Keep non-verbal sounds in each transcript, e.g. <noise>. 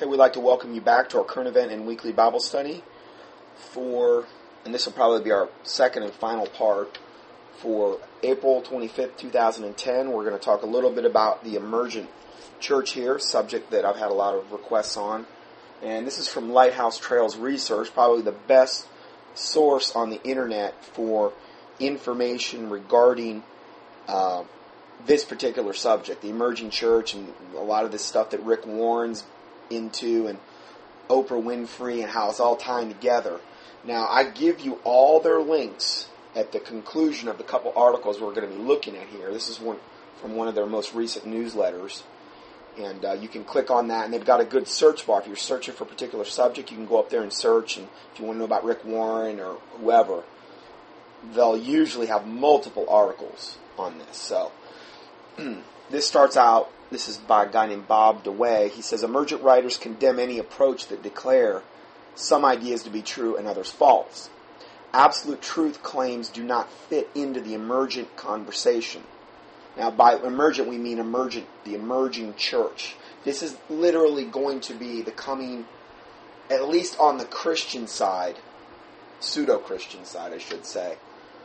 Okay, we'd like to welcome you back to our current event and weekly Bible study for, and this will probably be our second and final part for April 25th, 2010. We're going to talk a little bit about the emergent church here, subject that I've had a lot of requests on. And this is from Lighthouse Trails Research, probably the best source on the internet for information regarding uh, this particular subject, the emerging church, and a lot of this stuff that Rick Warren's into, and Oprah Winfrey, and how it's all tying together. Now, I give you all their links at the conclusion of the couple articles we're going to be looking at here. This is one from one of their most recent newsletters. And uh, you can click on that, and they've got a good search bar. If you're searching for a particular subject, you can go up there and search. And if you want to know about Rick Warren or whoever, they'll usually have multiple articles on this. So <clears throat> this starts out. This is by a guy named Bob DeWaay. He says emergent writers condemn any approach that declare some ideas to be true and others false. Absolute truth claims do not fit into the emergent conversation. Now, by emergent, we mean emergent, the emerging church. This is literally going to be the coming, at least on the Christian side, pseudo Christian side, I should say,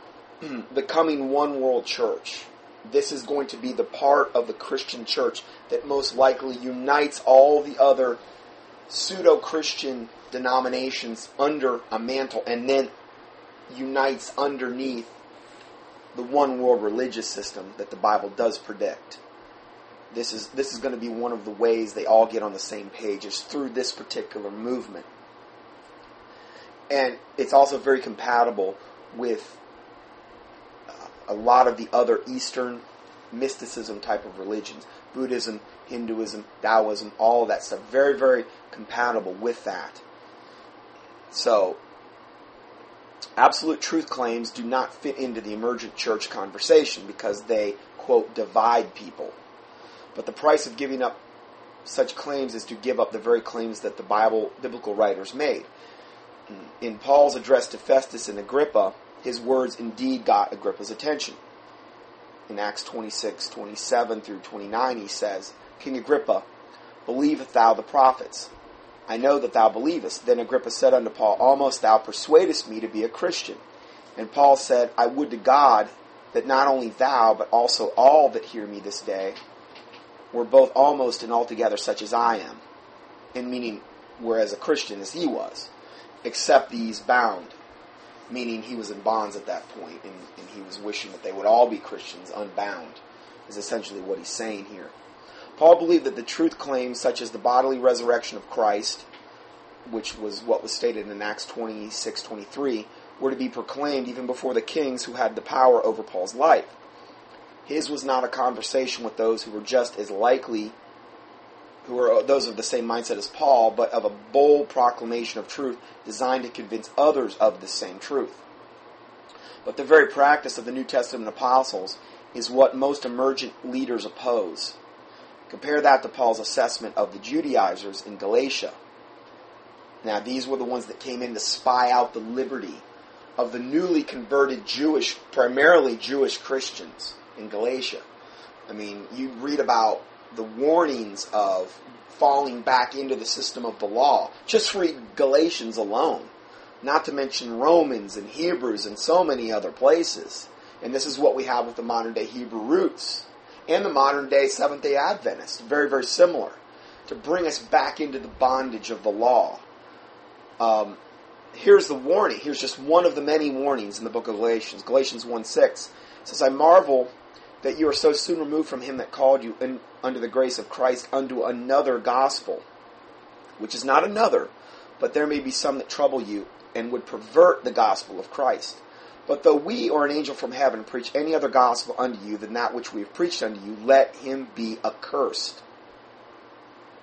<clears throat> the coming one world church. This is going to be the part of the Christian church that most likely unites all the other pseudo Christian denominations under a mantle and then unites underneath the one world religious system that the Bible does predict. This is this is going to be one of the ways they all get on the same page is through this particular movement. And it's also very compatible with a lot of the other Eastern mysticism type of religions. Buddhism, Hinduism, Taoism, all of that stuff. Very, very compatible with that. So, absolute truth claims do not fit into the emergent church conversation because they, quote, divide people. But the price of giving up such claims is to give up the very claims that the Bible, biblical writers made. In Paul's address to Festus and Agrippa, his words indeed got Agrippa's attention. In Acts 26, 27 through 29, he says, King Agrippa, believest thou the prophets? I know that thou believest. Then Agrippa said unto Paul, Almost thou persuadest me to be a Christian. And Paul said, I would to God that not only thou, but also all that hear me this day, were both almost and altogether such as I am. In meaning, whereas a Christian as he was, except these bound. Meaning he was in bonds at that point, and, and he was wishing that they would all be Christians, unbound, is essentially what he's saying here. Paul believed that the truth claims, such as the bodily resurrection of Christ, which was what was stated in Acts 26 23, were to be proclaimed even before the kings who had the power over Paul's life. His was not a conversation with those who were just as likely, who are those of the same mindset as Paul, but of a bold proclamation of truth designed to convince others of the same truth. But the very practice of the New Testament apostles is what most emergent leaders oppose. Compare that to Paul's assessment of the Judaizers in Galatia. Now, these were the ones that came in to spy out the liberty of the newly converted Jewish, primarily Jewish Christians in Galatia. I mean, you read about the warnings of falling back into the system of the law. Just read Galatians alone. Not to mention Romans and Hebrews and so many other places. And this is what we have with the modern day Hebrew roots and the modern day Seventh day Adventists. Very, very similar. To bring us back into the bondage of the law. Um, here's the warning. Here's just one of the many warnings in the book of Galatians. Galatians 1 6 says, I marvel that you are so soon removed from him that called you in, under the grace of Christ unto another gospel, which is not another, but there may be some that trouble you and would pervert the gospel of Christ. But though we or an angel from heaven preach any other gospel unto you than that which we have preached unto you, let him be accursed.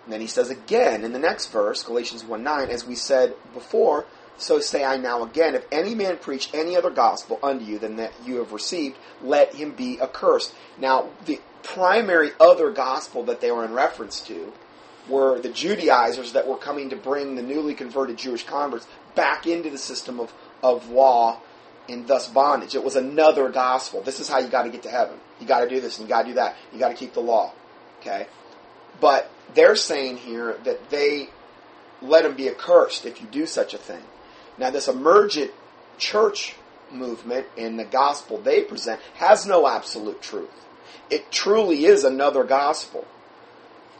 And then he says again in the next verse, Galatians 1 9, as we said before, so say I now again, if any man preach any other gospel unto you than that you have received, let him be accursed. Now, the primary other gospel that they were in reference to were the Judaizers that were coming to bring the newly converted Jewish converts back into the system of, of law and thus bondage. It was another gospel. This is how you got to get to heaven. You got to do this and you got to do that. You got to keep the law. Okay? But they're saying here that they let him be accursed if you do such a thing. Now, this emergent church movement and the gospel they present has no absolute truth. It truly is another gospel.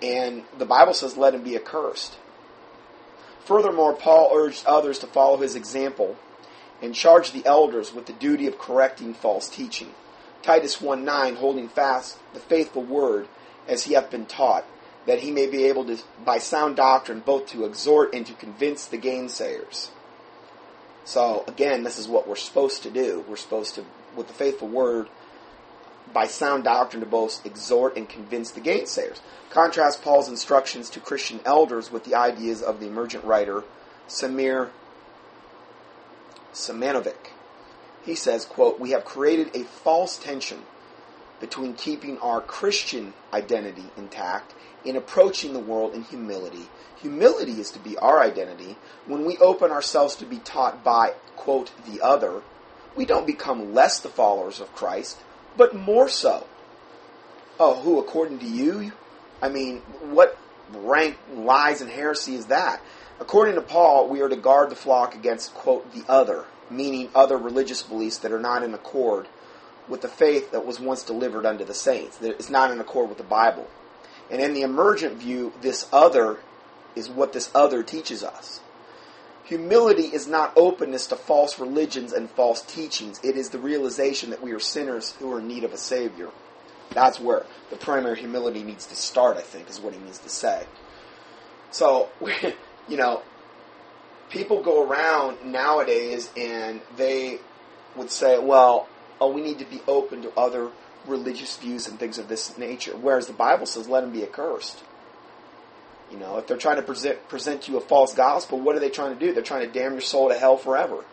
And the Bible says, let him be accursed. Furthermore, Paul urged others to follow his example and charged the elders with the duty of correcting false teaching. Titus 1 9, holding fast the faithful word as he hath been taught, that he may be able to, by sound doctrine, both to exhort and to convince the gainsayers. So, again, this is what we're supposed to do. We're supposed to, with the faithful word, by sound doctrine, to both exhort and convince the gainsayers. Contrast Paul's instructions to Christian elders with the ideas of the emergent writer Samir Selmanovic. He says, quote, We have created a false tension between keeping our Christian identity intact and approaching the world in humility. Humility is to be our identity. When we open ourselves to be taught by, quote, the other, we don't become less the followers of Christ, but more so. Oh, who, according to you? I mean, what rank lies and heresy is that? According to Paul, we are to guard the flock against, quote, the other, meaning other religious beliefs that are not in accord with the faith that was once delivered unto the saints. It's not in accord with the Bible. And in the emergent view, this other is what this other teaches us. Humility is not openness to false religions and false teachings. It is the realization that we are sinners who are in need of a Savior. That's where the primary humility needs to start, I think, is what he means to say. So, <laughs> you know, people go around nowadays and they would say, well, oh, we need to be open to other religious views and things of this nature. Whereas the Bible says, let them be accursed. You know, if they're trying to present, present you a false gospel, what are they trying to do? They're trying to damn your soul to hell forever.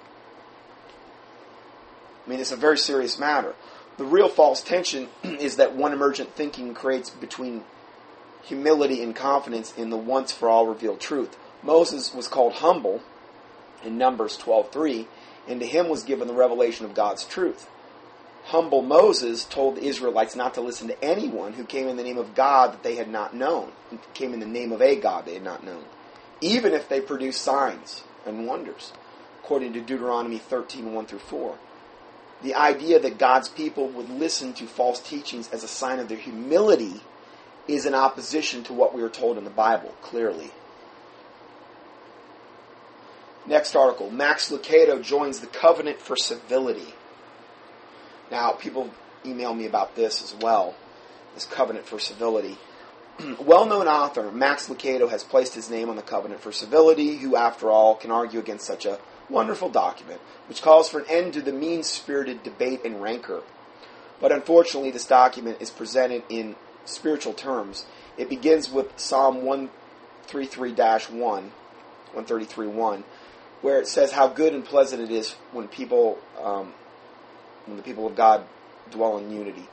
I mean, it's a very serious matter. The real false tension <clears throat> is that one emergent thinking creates between humility and confidence in the once for all revealed truth. Moses was called humble in Numbers 12:3, and to him was given the revelation of God's truth humble Moses told the Israelites not to listen to anyone who came in the name of God that they had not known, came in the name of a God they had not known, even if they produced signs and wonders, according to Deuteronomy 13 1 through 4. The idea that God's people would listen to false teachings as a sign of their humility is in opposition to what we are told in the Bible, clearly. Next article Max Lucado joins the Covenant for Civility. Now, people email me about this as well, this covenant for civility. <clears throat> well known author Max Lucado has placed his name on the covenant for civility, who, after all, can argue against such a wonderful document, which calls for an end to the mean spirited debate and rancor. But unfortunately, this document is presented in spiritual terms. It begins with Psalm 133 1, 133 1, where it says how good and pleasant it is when people um, the people of God dwell in unity.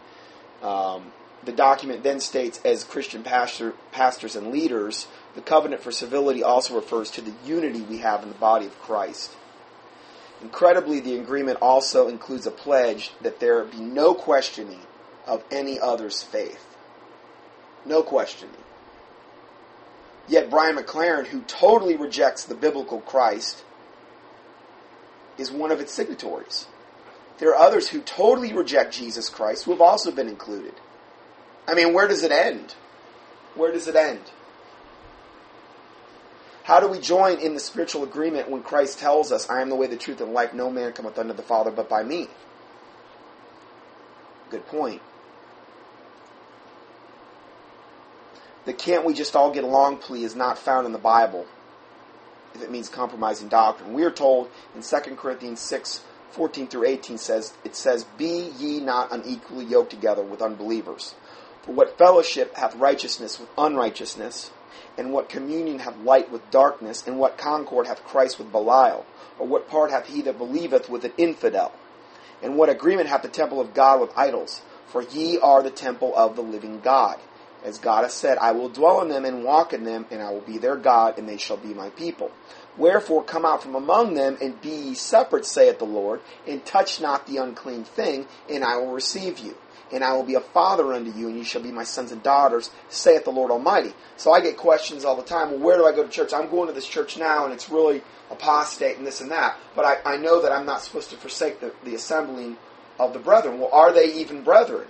Um, the document then states, as Christian pastor, pastors and leaders, the covenant for civility also refers to the unity we have in the body of Christ. Incredibly, the agreement also includes a pledge that there be no questioning of any other's faith. No questioning. Yet Brian McLaren, who totally rejects the biblical Christ, is one of its signatories there are others who totally reject Jesus Christ who have also been included. I mean, where does it end? Where does it end? How do we join in the spiritual agreement when Christ tells us, I am the way, the truth, and life? No man cometh unto the Father but by me? Good point. The can't we just all get along plea is not found in the Bible if it means compromising doctrine. We are told in 2 Corinthians 6 14 through 18 says, it says, Be ye not unequally yoked together with unbelievers. For what fellowship hath righteousness with unrighteousness? And what communion hath light with darkness? And what concord hath Christ with Belial? Or what part hath he that believeth with an infidel? And what agreement hath the temple of God with idols? For ye are the temple of the living God. As God hath said, I will dwell in them and walk in them, and I will be their God, and they shall be my people. Wherefore come out from among them, and be ye separate, saith the Lord, and touch not the unclean thing, and I will receive you. and I will be a father unto you, and you shall be my sons and daughters, saith the Lord Almighty. So I get questions all the time. Well, where do I go to church? I'm going to this church now, and it's really apostate and this and that. But I, I know that I'm not supposed to forsake the, the assembling of the brethren. Well, are they even brethren?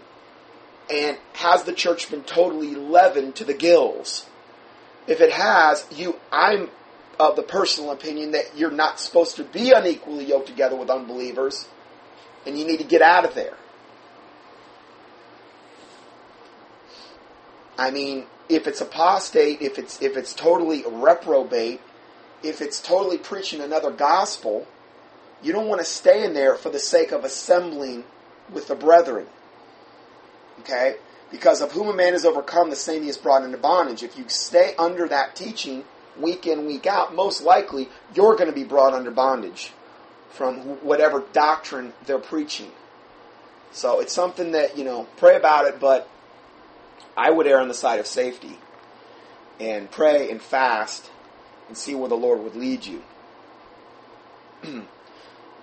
And has the church been totally leavened to the gills? If it has, you, I'm of the personal opinion that you're not supposed to be unequally yoked together with unbelievers, and you need to get out of there. I mean, if it's apostate, if it's if it's totally reprobate, if it's totally preaching another gospel, you don't want to stay in there for the sake of assembling with the brethren. Okay? Because of whom a man is overcome, the same he is brought into bondage. If you stay under that teaching week in, week out, most likely you're going to be brought under bondage from whatever doctrine they're preaching. So it's something that, you know, pray about it, but I would err on the side of safety and pray and fast and see where the Lord would lead you. <clears throat>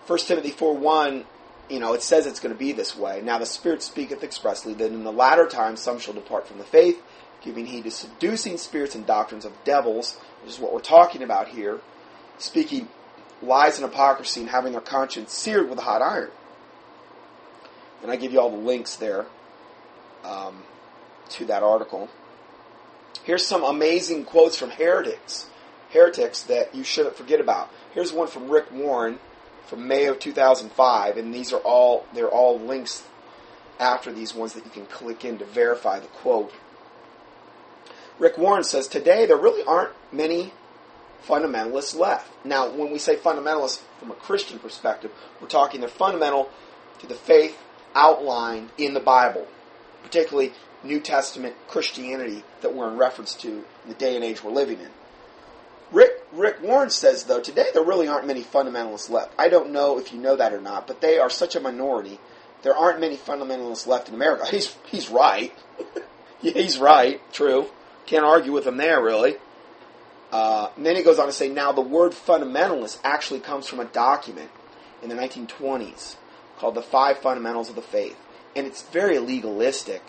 1 Timothy 4 1, you know, it says it's going to be this way. Now the Spirit speaketh expressly that in the latter times some shall depart from the faith, giving heed to seducing spirits and doctrines of devils, which is what we're talking about here, speaking lies and hypocrisy and having their conscience seared with a hot iron. And I give you all the links there um, to that article. Here's some amazing quotes from heretics heretics that you shouldn't forget about. Here's one from Rick Warren from May of 2005, and these are all they're all links after these ones that you can click in to verify the quote. Rick Warren says today there really aren't many fundamentalists left. Now, when we say fundamentalists from a Christian perspective, we're talking they're fundamental to the faith outlined in the Bible, particularly New Testament Christianity that we're in reference to in the day and age we're living in. Rick, Rick Warren says, though, today there really aren't many fundamentalists left. I don't know if you know that or not, but they are such a minority. There aren't many fundamentalists left in America. <laughs> He's, he's right. <laughs> yeah, he's right. True. Can't argue with him there, really. Uh, and then he goes on to say, now the word fundamentalist actually comes from a document in the 1920s called the Five Fundamentals of the Faith. And it's very legalistic.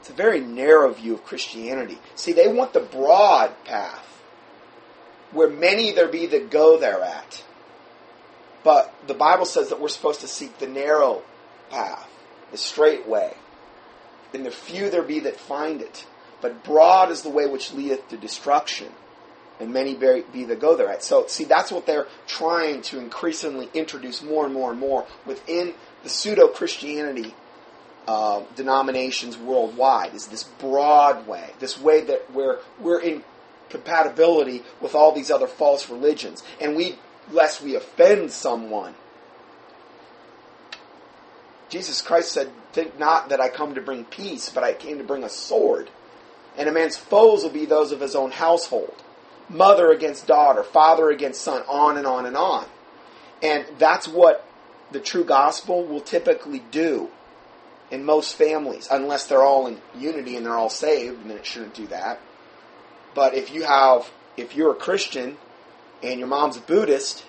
It's a very narrow view of Christianity. See, they want the broad path where many there be that go thereat. But the Bible says that we're supposed to seek the narrow path, the straight way. And the few there be that find it. But broad is the way which leadeth to destruction, and many be that go thereat. So, see, that's what they're trying to increasingly introduce more and more and more within the pseudo Christianity uh, denominations worldwide. Is this broad way, this way that where we're in compatibility with all these other false religions. And we, lest we offend someone. Jesus Christ said, Think not that I come to bring peace, but I came to bring a sword. And a man's foes will be those of his own household. Mother against daughter, father against son, on and on and on. And that's what the true gospel will typically do in most families, unless they're all in unity and they're all saved, and then it shouldn't do that. But if you have, if you're a Christian and your mom's a Buddhist,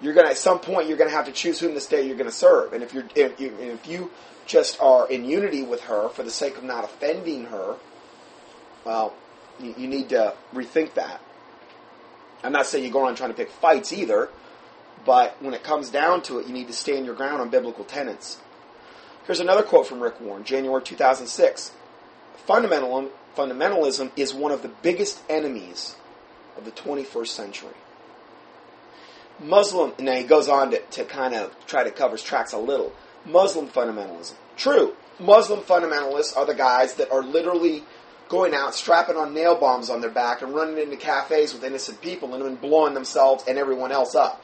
you're gonna at some point you're gonna have to choose whom this day you're gonna serve. And if you're if you, if you just are in unity with her for the sake of not offending her, well, you, you need to rethink that. I'm not saying you go around trying to pick fights either, but when it comes down to it, you need to stand your ground on biblical tenets. Here's another quote from Rick Warren, January 2006. Fundamental, fundamentalism is one of the biggest enemies of the 21st century. Muslim, now he goes on to, to kind of try to cover his tracks a little. Muslim fundamentalism. True, Muslim fundamentalists are the guys that are literally going out, strapping on nail bombs on their back, and running into cafes with innocent people and then blowing themselves and everyone else up.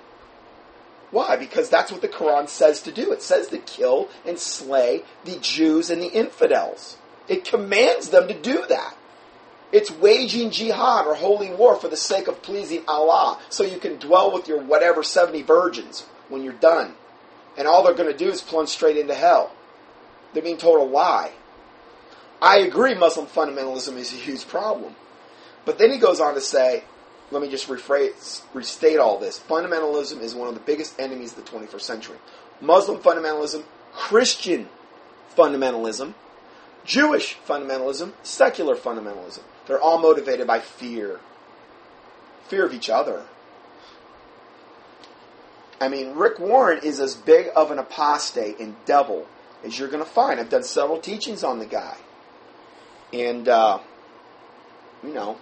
Why? Because that's what the Quran says to do. It says to kill and slay the Jews and the infidels. It commands them to do that. It's waging jihad or holy war for the sake of pleasing Allah, so you can dwell with your whatever 70 virgins when you're done. And all they're going to do is plunge straight into hell. They're being told a lie. I agree Muslim fundamentalism is a huge problem. But then he goes on to say, let me just rephrase, restate all this. Fundamentalism is one of the biggest enemies of the 21st century. Muslim fundamentalism, Christian fundamentalism, Jewish fundamentalism, secular fundamentalism. They're all motivated by fear. Fear of each other. I mean, Rick Warren is as big of an apostate and devil as you're going to find. I've done several teachings on the guy. And, uh, you know,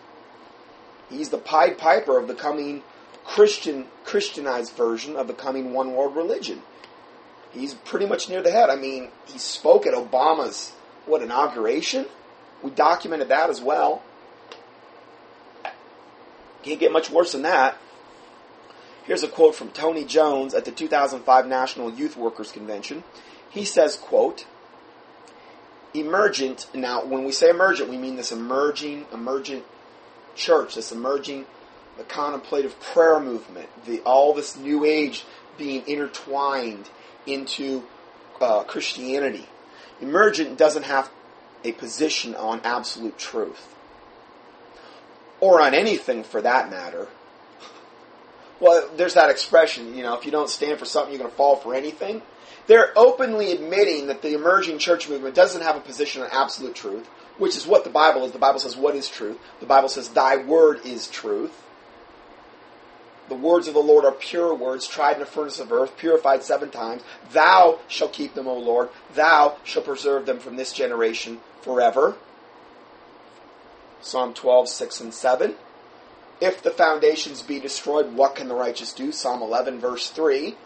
he's the Pied Piper of the coming Christian, Christianized version of the coming one world religion. He's pretty much near the head. I mean, he spoke at Obama's, what, inauguration? We documented that as well. Can't get much worse than that. Here's a quote from Tony Jones at the 2005 National Youth Workers Convention. He says, quote, emergent, now when we say emergent, we mean this emerging, emergent church, this emerging, the contemplative prayer movement, the, all this new age being intertwined into uh, Christianity. Emergent doesn't have a position on absolute truth. Or on anything for that matter. <laughs> Well, there's that expression, you know, if you don't stand for something, you're going to fall for anything. They're openly admitting that the emerging church movement doesn't have a position on absolute truth, which is what the Bible is. The Bible says, What is truth? The Bible says, Thy word is truth. The words of the Lord are pure words, tried in a furnace of earth, purified seven times. Thou shalt keep them, O Lord. Thou shalt preserve them from this generation forever. Psalm 12, 6 and 7. If the foundations be destroyed, what can the righteous do? Psalm 11, verse 3.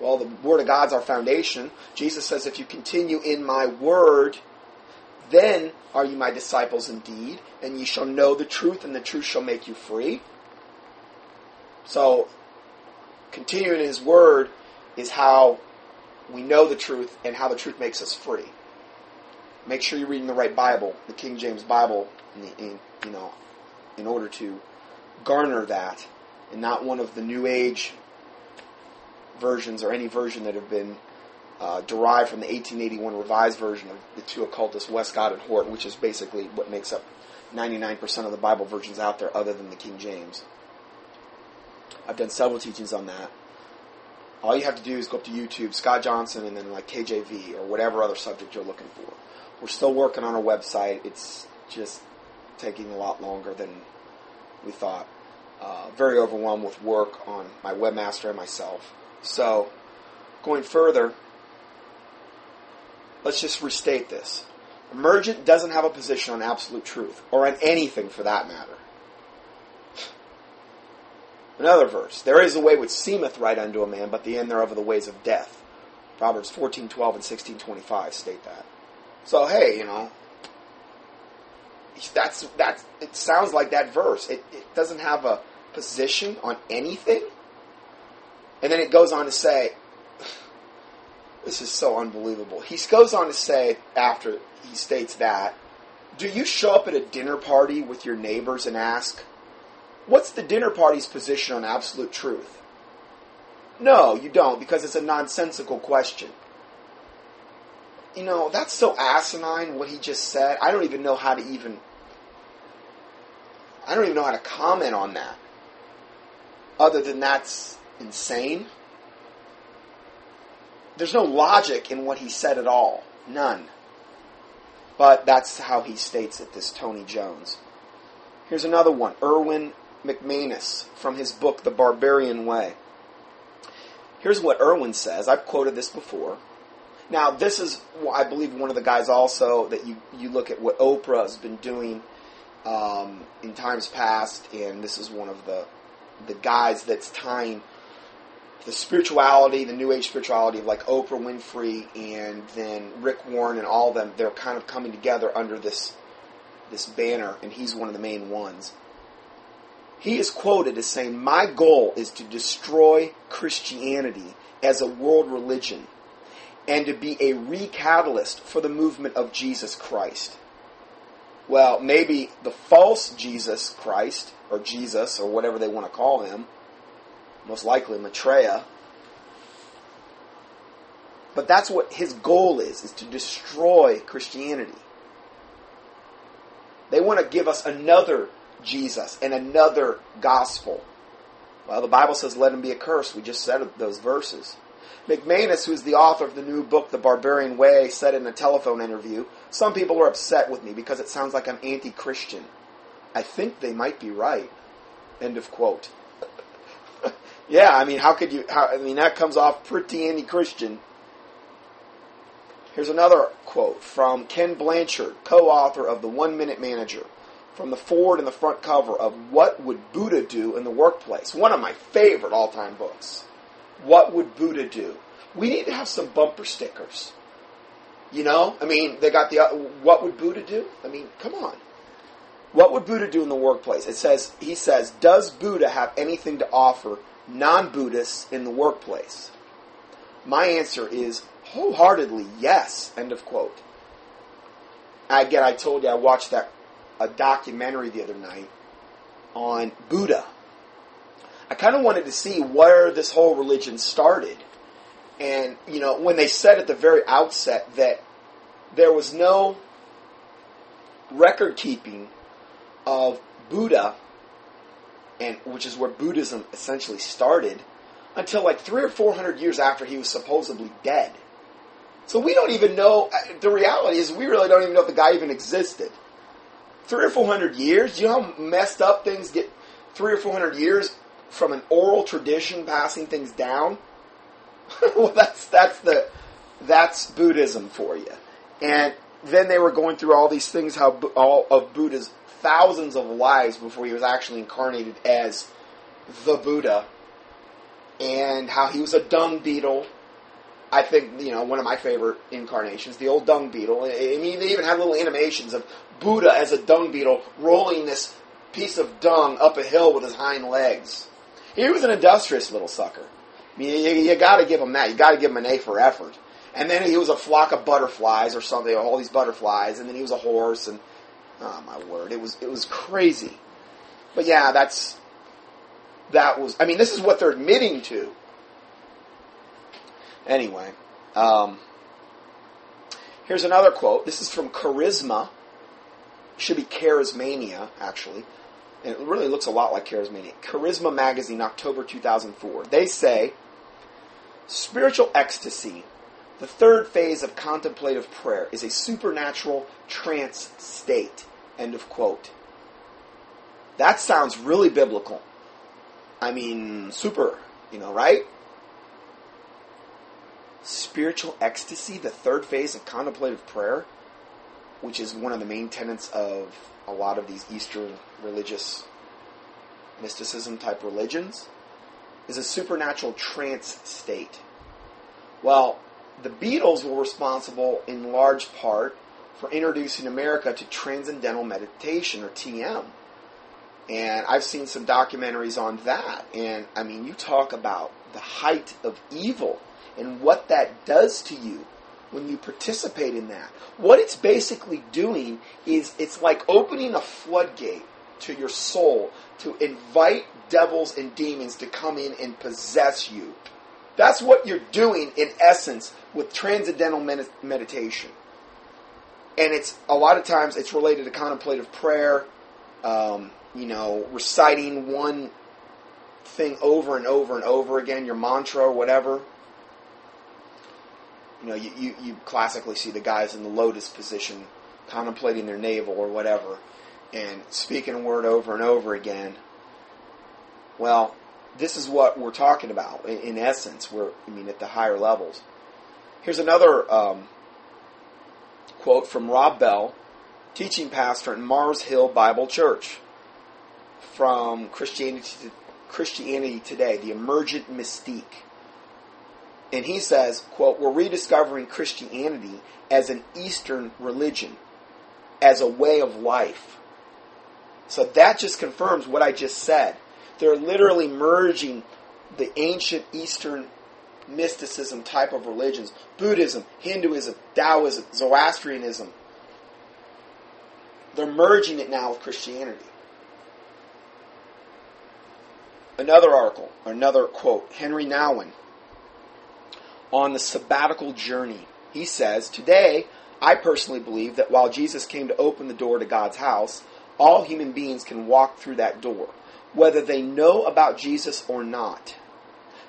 Well, the Word of God's our foundation. Jesus says, If you continue in my Word, then are you my disciples indeed, and ye shall know the truth, and the truth shall make you free. So, continuing in His Word is how we know the truth and how the truth makes us free. Make sure you're reading the right Bible, the King James Bible, in, in you know, in order to garner that, and not one of the New Age versions or any version that have been uh, derived from the 1881 revised version of the two occultists, Westcott and Hort, which is basically what makes up 99% of the Bible versions out there other than the King James. I've done several teachings on that. All you have to do is go up to YouTube, Scott Johnson, and then like KJV or whatever other subject you're looking for. We're still working on our website. It's just taking a lot longer than we thought. Uh, very overwhelmed with work on my webmaster and myself. So, going further, let's just restate this. Emergent doesn't have a position on absolute truth, or on anything for that matter. Another verse. There is a way which seemeth right unto a man, but the end thereof are the ways of death. Proverbs 14, 12, and 16, 25 state that. So, hey, you know, that's, that's, it sounds like that verse. It, it doesn't have a position on anything. And then it goes on to say, this is so unbelievable. He goes on to say, after he states that, do you show up at a dinner party with your neighbors and ask, what's the dinner party's position on absolute truth? No, you don't, because it's a nonsensical question. You know, that's so asinine what he just said. I don't even know how to even. I don't even know how to comment on that. Other than that's insane. There's no logic in what he said at all. None. But that's how he states it, this Tony Jones. Here's another one Erwin McManus from his book, The Barbarian Way. Here's what Erwin says. I've quoted this before. Now, this is, I believe, one of the guys also that you, you look at what Oprah has been doing um, in times past, and this is one of the the guys that's tying the spirituality, the New Age spirituality of like Oprah Winfrey and then Rick Warren and all of them, they're kind of coming together under this this banner, and he's one of the main ones. He is quoted as saying, My goal is to destroy Christianity as a world religion and to be a recatalyst for the movement of Jesus Christ. Well, maybe the false Jesus Christ, or Jesus, or whatever they want to call him, most likely Maitreya. But that's what his goal is, is to destroy Christianity. They want to give us another Jesus and another gospel. Well, the Bible says, let him be accursed. We just said those verses. McManus, who's the author of the new book, The Barbarian Way, said in a telephone interview, Some people are upset with me because it sounds like I'm anti Christian. I think they might be right. End of quote. <laughs> yeah, I mean, how could you, how, I mean, that comes off pretty anti Christian. Here's another quote from Ken Blanchard, co author of The One Minute Manager from the forward and the front cover of What Would Buddha Do in the Workplace? One of my favorite all time books. What Would Buddha Do? We need to have some bumper stickers. You know? I mean, they got the uh, What Would Buddha Do? I mean, come on. What would Buddha do in the workplace? It says, he says, Does Buddha have anything to offer non Buddhists in the workplace? My answer is wholeheartedly yes. End of quote. Again, I told you I watched that a documentary the other night on Buddha. I kind of wanted to see where this whole religion started. And, you know, when they said at the very outset that there was no record keeping of Buddha, and which is where Buddhism essentially started, until like three or four hundred years after he was supposedly dead. So we don't even know. Uh, the reality is, we really don't even know if the guy even existed three or four hundred years. You know how messed up things get? Three or four hundred years from an oral tradition passing things down. <laughs> well, that's that's the that's Buddhism for you. And then they were going through all these things how all of Buddha's thousands of lives before he was actually incarnated as the Buddha, and how he was a dung beetle. I think you know one of my favorite incarnations, the old dung beetle. I mean, they even had little animations of Buddha as a dung beetle rolling this piece of dung up a hill with his hind legs. He was an industrious little sucker. I mean, you, you got to give him that. You got to give him an A for effort. And then he was a flock of butterflies or something, all these butterflies, and then he was a horse, and oh my word, it was it was crazy. But yeah, that's that was. I mean, this is what they're admitting to. Anyway, um, here's another quote. This is from Charisma should be Charismania, actually. And it really looks a lot like Charismania. Charisma Magazine, October 2004. They say, spiritual ecstasy, the third phase of contemplative prayer, is a supernatural trance state. End of quote. That sounds really biblical. I mean, super, you know, right? Spiritual ecstasy, the third phase of contemplative prayer which is one of the main tenets of a lot of these Eastern religious mysticism type religions, is a supernatural trance state. Well, the Beatles were responsible in large part for introducing America to transcendental meditation or TM. And I've seen some documentaries on that. And I mean, you talk about the height of evil and what that does to you when you participate in that. What it's basically doing is it's like opening a floodgate to your soul to invite devils and demons to come in and possess you. That's what you're doing in essence with transcendental med- meditation. And it's a lot of times it's related to contemplative prayer, um, you know, reciting one thing over and over and over again, your mantra or whatever. You know, you, you, you classically see the guys in the lotus position contemplating their navel or whatever and speaking a word over and over again. Well, this is what we're talking about in, in essence. We're, I mean, at the higher levels. Here's another um, quote from Rob Bell, teaching pastor at Mars Hill Bible Church, from Christianity, Christianity Today, the emergent mystique. And he says, quote, we're rediscovering Christianity as an Eastern religion, as a way of life. So that just confirms what I just said. They're literally merging the ancient Eastern mysticism type of religions Buddhism, Hinduism, Taoism, Zoroastrianism. They're merging it now with Christianity. Another article, another quote, Henry Nouwen on the sabbatical journey. He says, Today, I personally believe that while Jesus came to open the door to God's house, all human beings can walk through that door, whether they know about Jesus or not.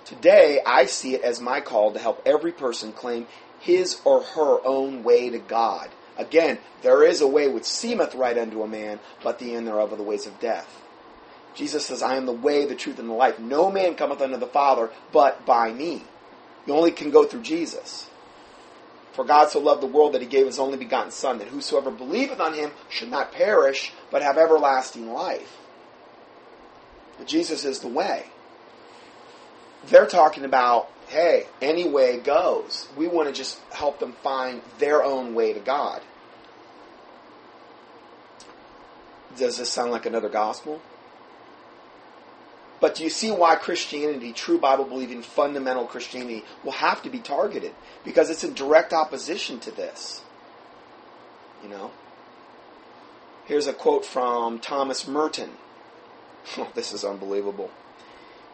Today, I see it as my call to help every person claim his or her own way to God. Again, there is a way which seemeth right unto a man, but the end thereof are the ways of death. Jesus says, I am the way, the truth, and the life. No man cometh unto the Father but by me. You only can go through Jesus. For God so loved the world that he gave his only begotten Son, that whosoever believeth on him should not perish, but have everlasting life. But Jesus is the way. They're talking about, hey, any way goes. We want to just help them find their own way to God. Does this sound like another gospel? But do you see why Christianity, true Bible believing, fundamental Christianity, will have to be targeted? Because it's in direct opposition to this. You know? Here's a quote from Thomas Merton. <laughs> This is unbelievable.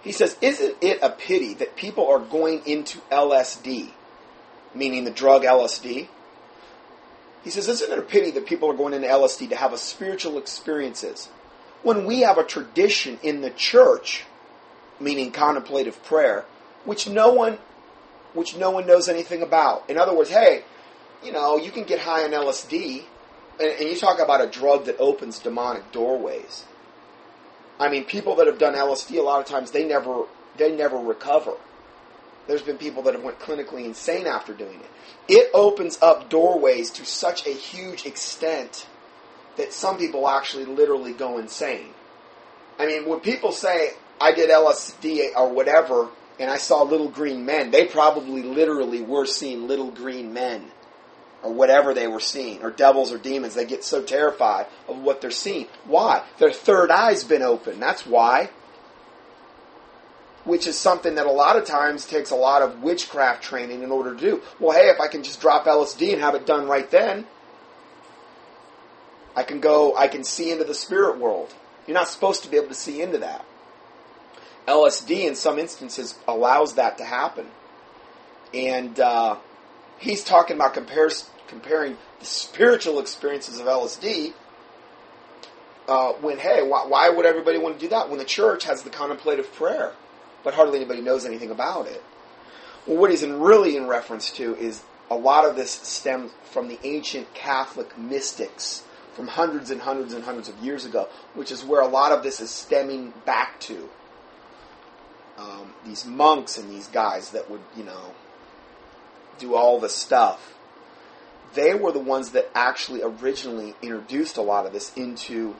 He says, Isn't it a pity that people are going into LSD, meaning the drug LSD? He says, Isn't it a pity that people are going into LSD to have a spiritual experiences when we have a tradition in the church, meaning contemplative prayer, which no one which no one knows anything about. In other words, hey, you know, you can get high on LSD, and, and you talk about a drug that opens demonic doorways. I mean, people that have done LSD a lot of times they never they never recover. There's been people that have went clinically insane after doing it. It opens up doorways to such a huge extent that some people actually literally go insane. I mean, when people say I did LSD or whatever and I saw little green men, they probably literally were seeing little green men whatever they were seeing, or devils or demons. They get so terrified of what they're seeing. Why? Their third eye's been open. That's why. Which is something that a lot of times takes a lot of witchcraft training in order to do. Well, hey, if I can just drop LSD and have it done right then, I can go, I can see into the spirit world. You're not supposed to be able to see into that. LSD, in some instances, allows that to happen. And uh, he's talking about compares, comparing the spiritual experiences of LSD. Uh, when hey, why, why would everybody want to do that when the church has the contemplative prayer, but hardly anybody knows anything about it? Well, what he's in really in reference to is a lot of this stems from the ancient Catholic mystics from hundreds and hundreds and hundreds of years ago, which is where a lot of this is stemming back to. Um, these monks and these guys that would, you know, do all the stuff. They were the ones that actually originally introduced a lot of this into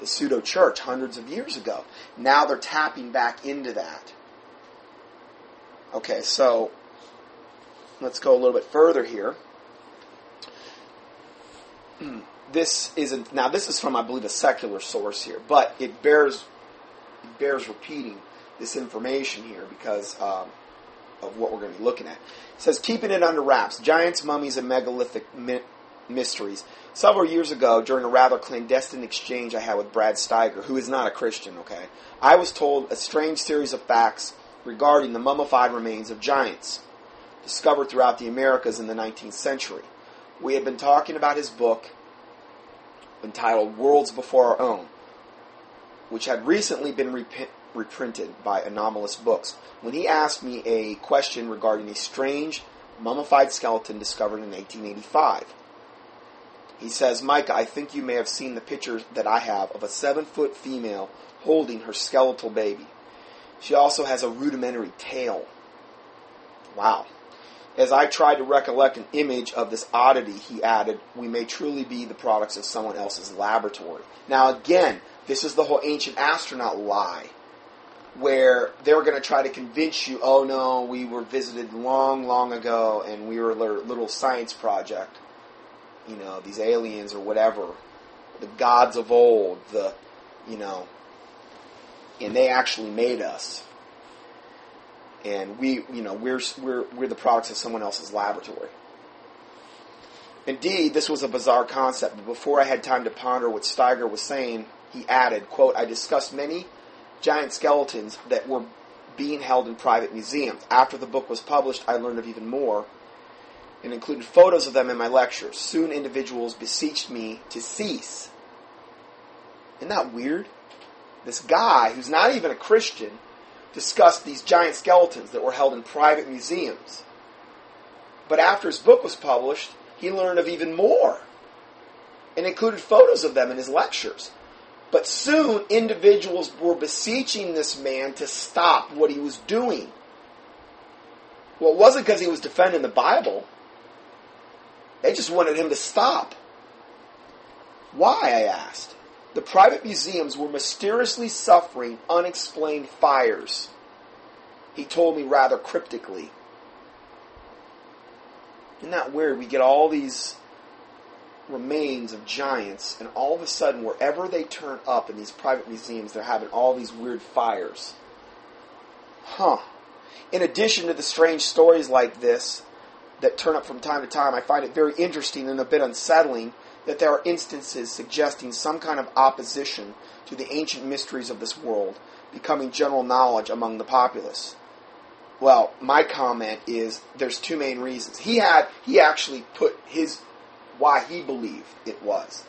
the pseudo church hundreds of years ago. Now they're tapping back into that. Okay, so let's go a little bit further here. <clears throat> this isn't now this is from I believe a secular source here, but it bears it bears repeating this information here because um, of what we're going to be looking at. It says, keeping it under wraps, giants, mummies, and megalithic mi- mysteries. Several years ago, during a rather clandestine exchange I had with Brad Steiger, who is not a Christian, okay, I was told a strange series of facts regarding the mummified remains of giants discovered throughout the Americas in the 19th century. We had been talking about his book entitled Worlds Before Our Own, which had recently been rep- reprinted by Anomalist Books, when he asked me a question regarding a strange mummified skeleton discovered in 1885. He says, Micah, I think you may have seen the picture that I have of a seven foot female holding her skeletal baby. She also has a rudimentary tail. Wow. As I tried to recollect an image of this oddity, he added, we may truly be the products of someone else's laboratory. Now, again, this is the whole ancient astronaut lie where they were going to try to convince you, oh no, we were visited long, long ago and we were a little science project. You know, these aliens or whatever, the gods of old, the, you know, and they actually made us. And we, you know, we're, we're, we're the products of someone else's laboratory. Indeed, this was a bizarre concept, but before I had time to ponder what Steiger was saying, he added, quote, I discussed many giant skeletons that were being held in private museums. After the book was published, I learned of even more and included photos of them in my lectures. Soon individuals beseeched me to cease. Isn't that weird? This guy, who's not even a Christian, discussed these giant skeletons that were held in private museums. But after his book was published, he learned of even more and included photos of them in his lectures. But soon, individuals were beseeching this man to stop what he was doing. Well, it wasn't because he was defending the Bible. They just wanted him to stop. Why, I asked. The private museums were mysteriously suffering unexplained fires. He told me rather cryptically. Isn't that weird? We get all these remains of giants, and all of a sudden, wherever they turn up in these private museums, they're having all these weird fires. Huh. In addition to the strange stories like this that turn up from time to time, I find it very interesting and a bit unsettling that there are instances suggesting some kind of opposition to the ancient mysteries of this world becoming general knowledge among the populace. Well, my comment is there's two main reasons. He had he actually put his why he believed it was.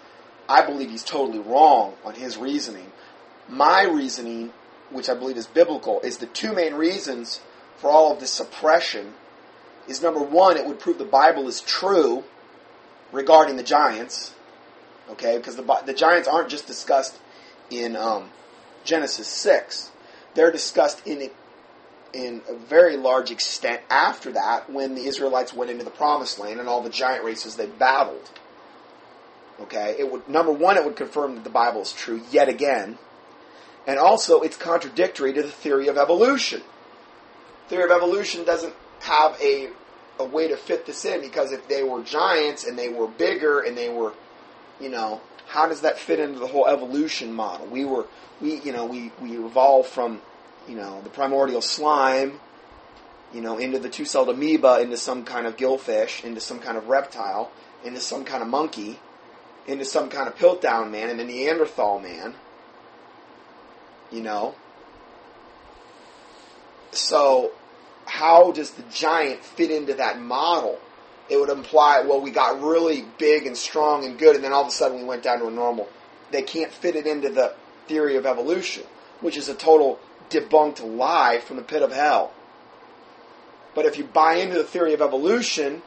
I believe he's totally wrong on his reasoning. My reasoning, which I believe is biblical, is the two main reasons for all of this suppression is number one, it would prove the Bible is true regarding the giants. Okay, because the, the giants aren't just discussed in um, Genesis 6. They're discussed in in a very large extent after that when the Israelites went into the promised land and all the giant races they battled. Okay, it would number one, it would confirm that the Bible is true yet again, and also it's contradictory to the theory of evolution. Theory of evolution doesn't have a a way to fit this in because if they were giants and they were bigger and they were, you know, how does that fit into the whole evolution model? We were we you know we we evolved from you know, the primordial slime, you know, into the two-celled amoeba, into some kind of gillfish, into some kind of reptile, into some kind of monkey, into some kind of Piltdown man, and a Neanderthal man. You know? So, how does the giant fit into that model? It would imply, well, we got really big and strong and good, and then all of a sudden we went down to a normal. They can't fit it into the theory of evolution, which is a total debunked lie from the pit of hell. But if you buy into the theory of evolution,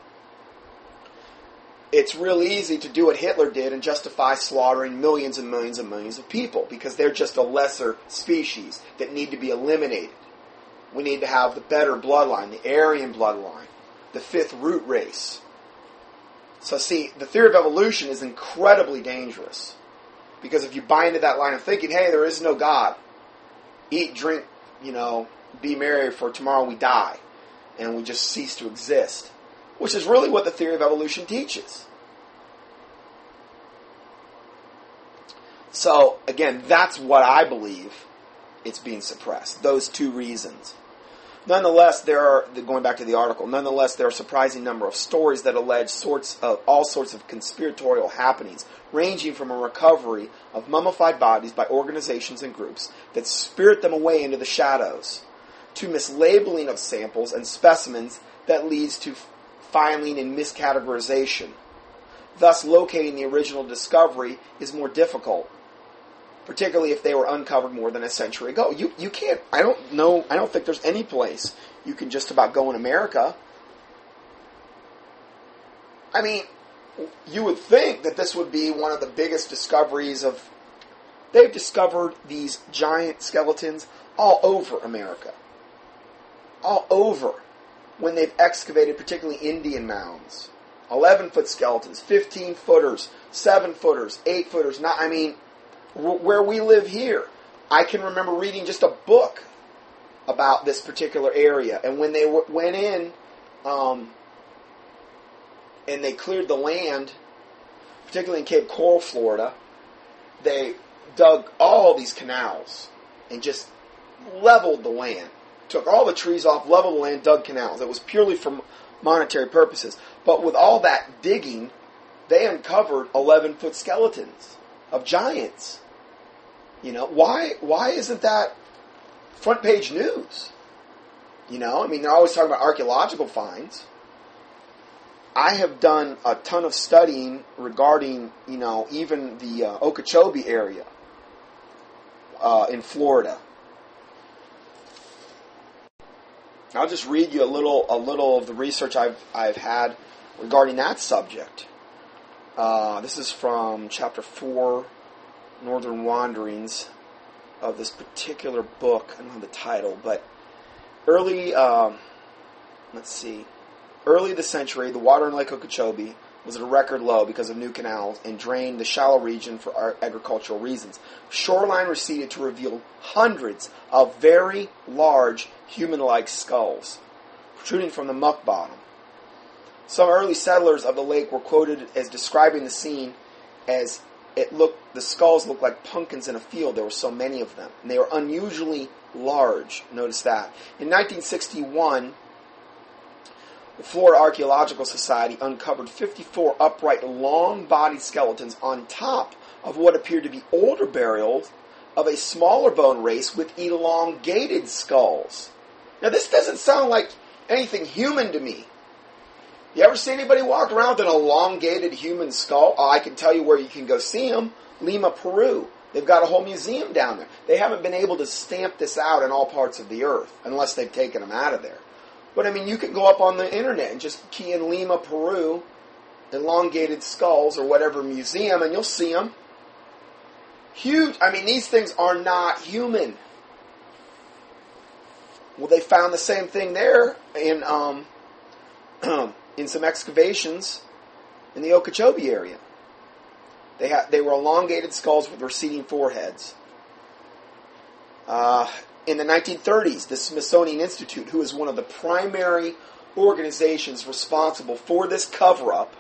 it's real easy to do what Hitler did and justify slaughtering millions and millions and millions of people because they're just a lesser species that need to be eliminated. We need to have the better bloodline, the Aryan bloodline, the fifth root race. So, see, the theory of evolution is incredibly dangerous because if you buy into that line of thinking, hey, there is no God, eat, drink, you know, be merry, for tomorrow we die, and we just cease to exist, which is really what the theory of evolution teaches. So, again, that's what I believe it's being suppressed. Those two reasons. Nonetheless, there are going back to the article. Nonetheless, there are a surprising number of stories that allege sorts of all sorts of conspiratorial happenings, ranging from a recovery of mummified bodies by organizations and groups that spirit them away into the shadows, to mislabeling of samples and specimens that leads to filing and miscategorization. Thus, locating the original discovery is more difficult particularly if they were uncovered more than a century ago. You you can't. I don't know. I don't think there's any place you can just about go in America. I mean, you would think that this would be one of the biggest discoveries of. They've discovered these giant skeletons all over America. All over. When they've excavated, particularly Indian mounds. 11 foot skeletons, 15 footers, 7 footers, 8 footers. Not, I mean, where we live here. I can remember reading just a book about this particular area, and when they w- went in um, and they cleared the land, particularly in Cape Coral, Florida, they dug all these canals and just leveled the land. Took all the trees off, leveled the land, dug canals. It was purely for monetary purposes. But with all that digging, they uncovered 11 foot skeletons of giants. You know, why why isn't that front page news? You know, I mean, they're always talking about archaeological finds. I have done a ton of studying regarding, you know, even the uh, Okeechobee area uh, in Florida. I'll just read you a little a little of the research I've I've had regarding that subject. Uh, this is from chapter four, Northern Wanderings, of this particular book. I don't know the title, but early. Um, let's see, early the century, the water in Lake Okeechobee was at a record low because of new canals and drained the shallow region for agricultural reasons. Shoreline receded to reveal hundreds of very large human-like skulls protruding from the muck bottom. Some early settlers of the lake were quoted as describing the scene as it looked the skulls looked like pumpkins in a field. There were so many of them, and they were unusually large. Notice that. In 1961, the Florida Archaeological Society uncovered 54 upright, long-bodied skeletons on top of what appeared to be older burials of a smaller bone race with elongated skulls. Now, this doesn't sound like anything human to me. You ever see anybody walk around with an elongated human skull? Oh, I can tell you where you can go see them. Lima, Peru. They've got a whole museum down there. They haven't been able to stamp this out in all parts of the earth unless they've taken them out of there. But I mean, you can go up on the internet and just key in Lima, Peru, elongated skulls or whatever museum, and you'll see them. Huge. I mean, these things are not human. Well, they found the same thing there in um, <clears throat> in some excavations in the Okeechobee area. They had they were elongated skulls with receding foreheads. Uh, in the 1930s, the Smithsonian Institute, who is one of the primary organizations responsible for this cover up,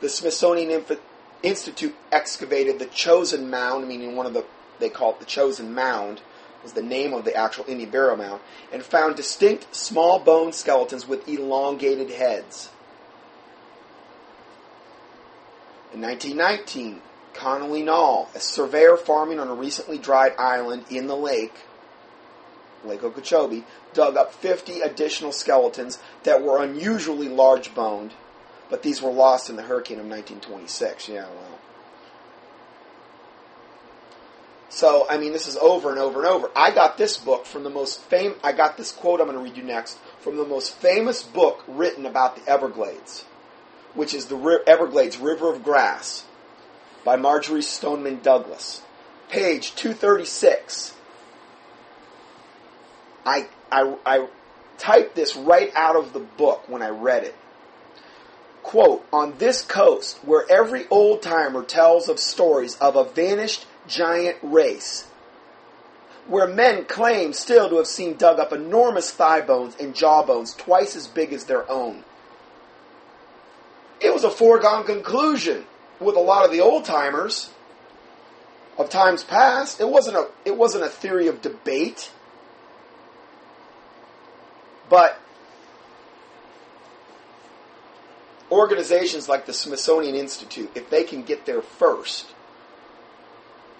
the Smithsonian Institute excavated the Chosen Mound, meaning one of the, they call it the Chosen Mound, was the name of the actual Indian burial mound, and found distinct small bone skeletons with elongated heads. In 1919, Connolly Nall, a surveyor farming on a recently dried island in the lake, Lake Okeechobee, dug up 50 additional skeletons that were unusually large boned, but these were lost in the hurricane of 1926. Yeah, well. So, I mean, this is over and over and over. I got this book from the most famous, I got this quote I'm going to read you next from the most famous book written about the Everglades, which is the Everglades River of Grass by Marjory Stoneman Douglas. Page 236. I, I, I typed this right out of the book when I read it. Quote, on this coast, where every old timer tells of stories of a vanished giant race, where men claim still to have seen dug up enormous thigh bones and jaw bones twice as big as their own. It was a foregone conclusion with a lot of the old timers of times past. It wasn't a it wasn't a theory of debate. But organizations like the Smithsonian Institute, if they can get there first,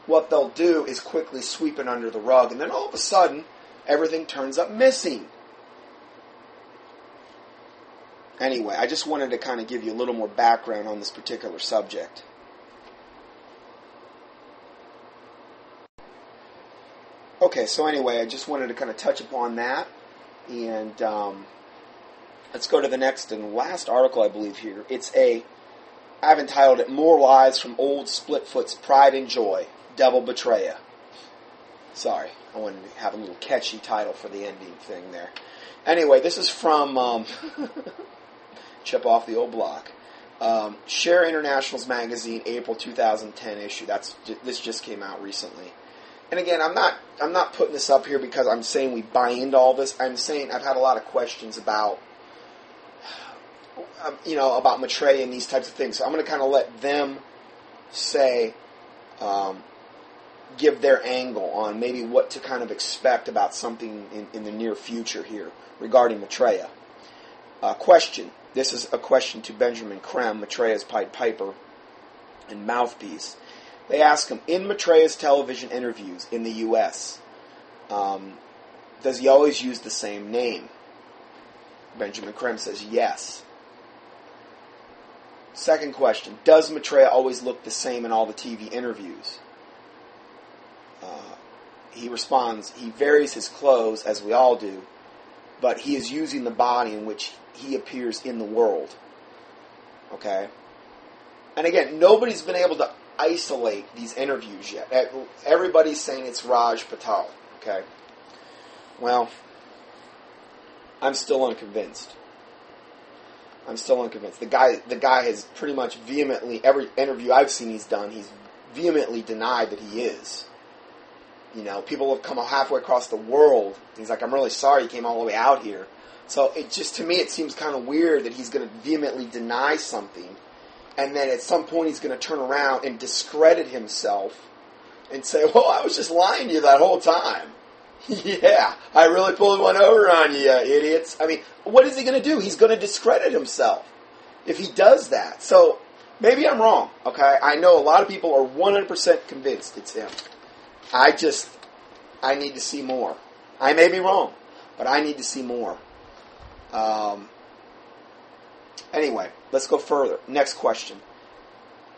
what they'll do is quickly sweep it under the rug, and then all of a sudden, everything turns up missing. Anyway, I just wanted to kind of give you a little more background on this particular subject. Okay, so anyway, I just wanted to kind of touch upon that. And um, let's go to the next and last article, I believe, here. It's a, I've entitled it More Lies from Old Splitfoot's Pride and Joy, Devil Betraya. Sorry, I wanted to have a little catchy title for the ending thing there. Anyway, this is from um, <laughs> Chip Off the Old Block. Um, Share International's magazine, April 2010 issue. That's this just came out recently and again, I'm not I'm not putting this up here because I'm saying we buy into all this. I'm saying I've had a lot of questions about um, you know about Maitreya and these types of things. So I'm going to kind of let them say um, give their angle on maybe what to kind of expect about something in, in the near future here regarding Maitreya. Uh, question. This is a question to Benjamin Creme, Maitreya's Pied Piper and mouthpiece. They ask him in Maitreya's television interviews in the U.S. Um, does he always use the same name? Benjamin Creme says yes. Second question: Does Maitreya always look the same in all the TV interviews? Uh, he responds: He varies his clothes, as we all do, but he is using the body in which he appears in the world. Okay? And again, nobody's been able to isolate these interviews yet. Everybody's saying it's Raj Patel. Okay? Well, I'm still unconvinced. I'm still unconvinced. The guy, the guy has pretty much vehemently every interview I've seen he's done, he's vehemently denied that he is. You know, people have come halfway across the world. He's like, I'm really sorry you came all the way out here. So it just to me it seems kind of weird that he's going to vehemently deny something, and then at some point he's going to turn around and discredit himself and say, <laughs> "Well, I was just lying to you that whole time." <laughs> yeah, I really pulled one over on you, idiots. I mean, what is he going to do? He's going to discredit himself if he does that. So maybe I'm wrong. Okay, I know a lot of people are 100% convinced it's him. I just I need to see more. I may be wrong, but I need to see more. Um, anyway, let's go further. Next question: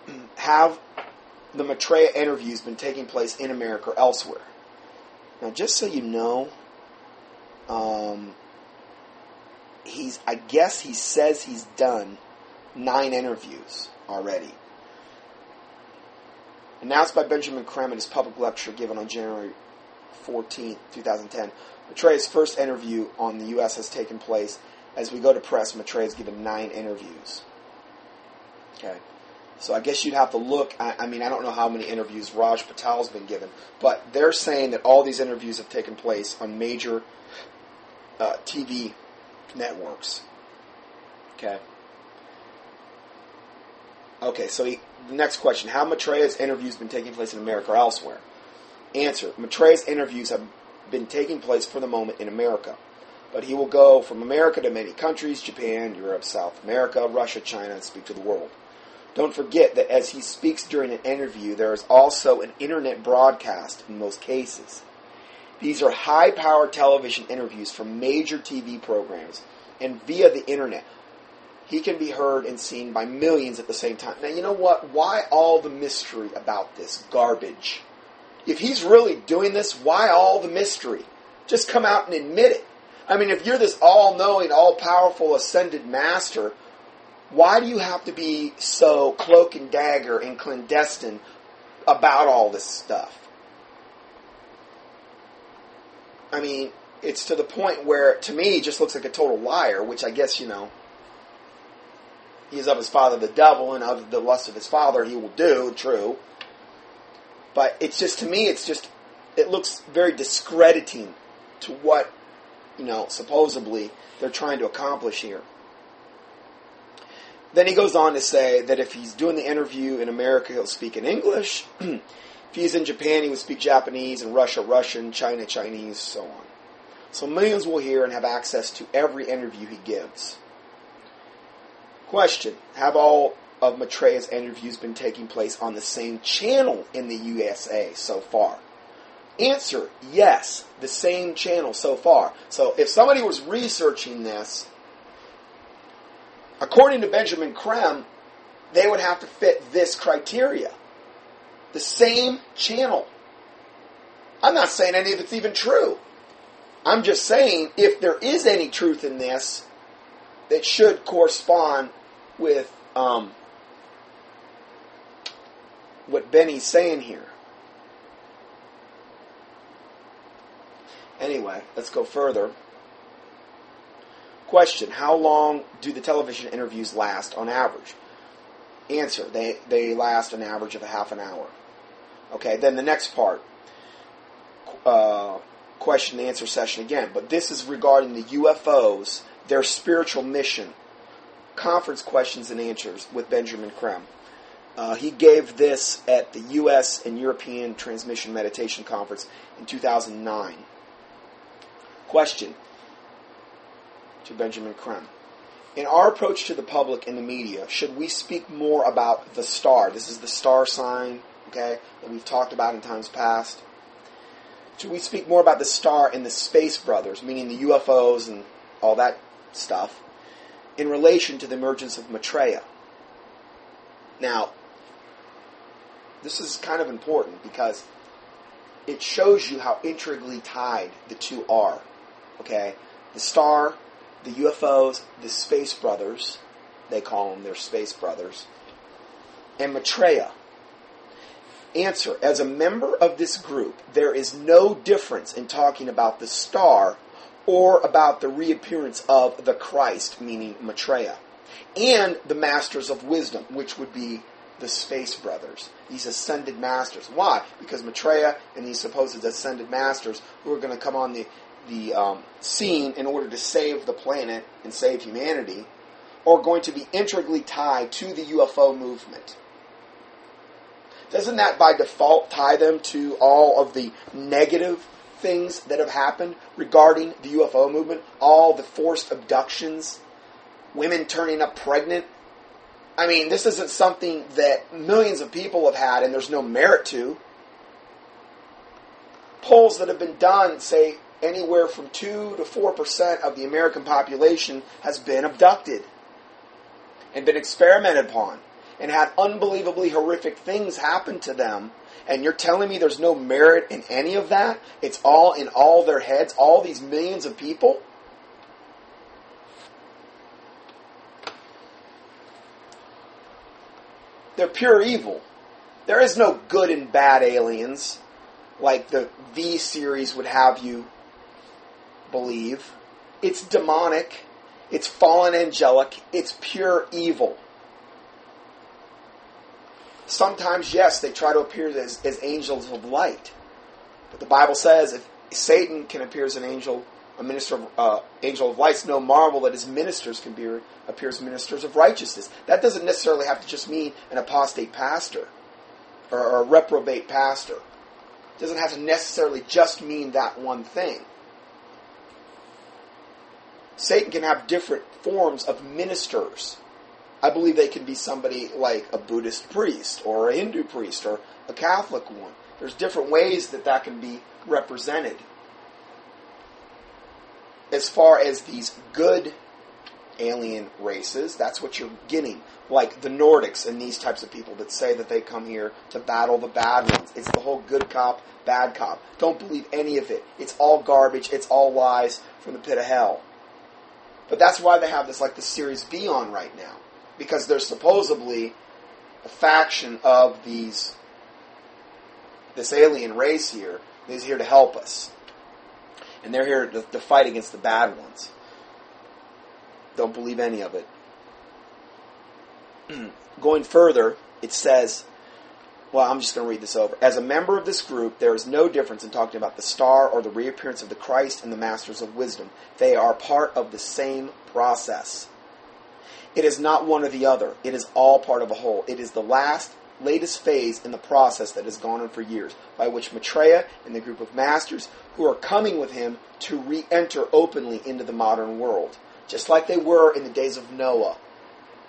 <clears throat> Have the Maitreya interviews been taking place in America or elsewhere? Now, just so you know, um, he's I guess he says he's done nine interviews already. Announced by Benjamin Creme in his public lecture given on January 14, 2010, Maitreya's first interview on the U.S. has taken place. As we go to press, Maitreya has given nine interviews. Okay. So I guess you'd have to look. I, I, mean, I don't know how many interviews Raj Patel's been given, but they're saying that all these interviews have taken place on major uh, TV networks. Okay. Okay, so he, the next question: How Maitreya's interviews been taking place in America or elsewhere? Answer: Maitreya's interviews have been taking place for the moment in America, but he will go from America to many countries: Japan, Europe, South America, Russia, China, and speak to the world. Don't forget that as he speaks during an interview, there is also an internet broadcast in most cases. These are high power television interviews from major TV programs and via the internet. He can be heard and seen by millions at the same time. Now, you know what? Why all the mystery about this garbage? If he's really doing this, why all the mystery? Just come out and admit it. I mean, if you're this all knowing, all powerful, ascended master, why do you have to be so cloak and dagger and clandestine about all this stuff? I mean, it's to the point where, to me, he just looks like a total liar, which I guess, you know, he is of his father the devil, and of the lust of his father he will do, true. But it's just, to me, it's just, it looks very discrediting to what, you know, supposedly they're trying to accomplish here. Then he goes on to say that if he's doing the interview in America, he'll speak in English. <clears throat> if he's in Japan, he would speak Japanese, and Russia, Russian, China, Chinese, so on. So millions will hear and have access to every interview he gives. Question Have all of Maitreya's interviews been taking place on the same channel in the USA so far? Answer Yes, the same channel so far. So if somebody was researching this According to Benjamin Creme, they would have to fit this criteria. The same channel. I'm not saying any of it's even true. I'm just saying if there is any truth in this, that should correspond with um, what Benny's saying here. Anyway, let's go further. Question How long do the television interviews last on average? Answer They, they last an average of a half an hour. Okay, then the next part uh, question and answer session again, but this is regarding the UFOs, their spiritual mission. Conference questions and answers with Benjamin Creme. Uh, he gave this at the U.S. and European Transmission Meditation Conference in 2009. Question to Benjamin Creme. In our approach to the public and the media, should we speak more about the star? This is the star sign, okay, that we've talked about in times past. Should we speak more about the star and the space brothers, meaning the UFOs and all that stuff, in relation to the emergence of Maitreya? Now, this is kind of important because it shows you how intricately tied the two are. Okay? The star, the UFOs, the space brothers, they call them their space brothers, and Maitreya. Answer As a member of this group, there is no difference in talking about the star or about the reappearance of the Christ, meaning Maitreya, and the masters of wisdom, which would be the space brothers, these ascended masters. Why? Because Maitreya and these supposed ascended masters who are going to come on the, the um, scene in order to save the planet and save humanity are going to be integrally tied to the UFO movement. Doesn't that by default tie them to all of the negative things that have happened regarding the UFO movement? All the forced abductions, women turning up pregnant. I mean, this isn't something that millions of people have had and there's no merit to. Polls that have been done say anywhere from 2 to 4% of the American population has been abducted and been experimented upon and had unbelievably horrific things happen to them, and you're telling me there's no merit in any of that? It's all in all their heads, all these millions of people? They're pure evil. There is no good and bad aliens like the V series would have you believe. It's demonic. It's fallen angelic. It's pure evil. Sometimes, yes, they try to appear as, as angels of light. But the Bible says if Satan can appear as an angel, a minister of, uh, angel of light, it's no marvel that his ministers can be, appear as ministers of righteousness. That doesn't necessarily have to just mean an apostate pastor or, or a reprobate pastor. It doesn't have to necessarily just mean that one thing. Satan can have different forms of ministers. I believe they can be somebody like a Buddhist priest or a Hindu priest or a Catholic one. There's different ways that that can be represented. As far as these good alien races, that's what you're getting. Like the Nordics and these types of people that say that they come here to battle the bad ones. It's the whole good cop, bad cop. Don't believe any of it. It's all garbage. It's all lies from the pit of hell. But that's why they have this like the Series B on right now because there's supposedly a faction of these this alien race here is here to help us, and they're here to, to fight against the bad ones. Don't believe any of it. <clears throat> Going further, it says, well, I'm just going to read this over. As a member of this group, there is no difference in talking about the star or the reappearance of the Christ and the Masters of Wisdom. They are part of the same process. It is not one or the other. It is all part of a whole. It is the last, latest phase in the process that has gone on for years, by which Maitreya and the group of masters who are coming with him to re enter openly into the modern world, just like they were in the days of Noah.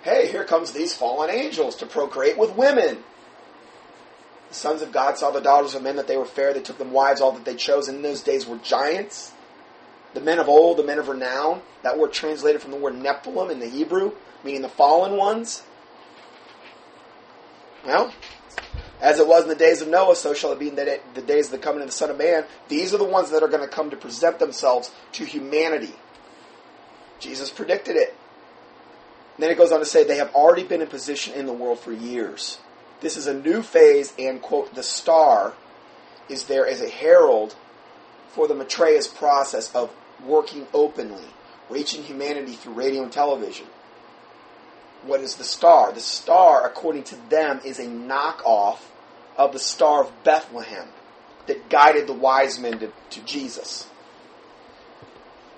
Hey, here comes these fallen angels to procreate with women. The sons of God saw the daughters of men that they were fair. They took them wives, all that they chose. And in those days were giants. The men of old, the men of renown. That word translated from the word Nephilim in the Hebrew meaning the fallen ones? Well, as it was in the days of Noah, so shall it be in the, the days of the coming of the Son of Man. These are the ones that are going to come to present themselves to humanity. Jesus predicted it. And then it goes on to say they have already been in position in the world for years. This is a new phase, and, quote, the star is there as a herald for the Maitreya's process of working openly, reaching humanity through radio and television what is the star? The star, according to them, is a knockoff of the Star of Bethlehem that guided the wise men to, to Jesus.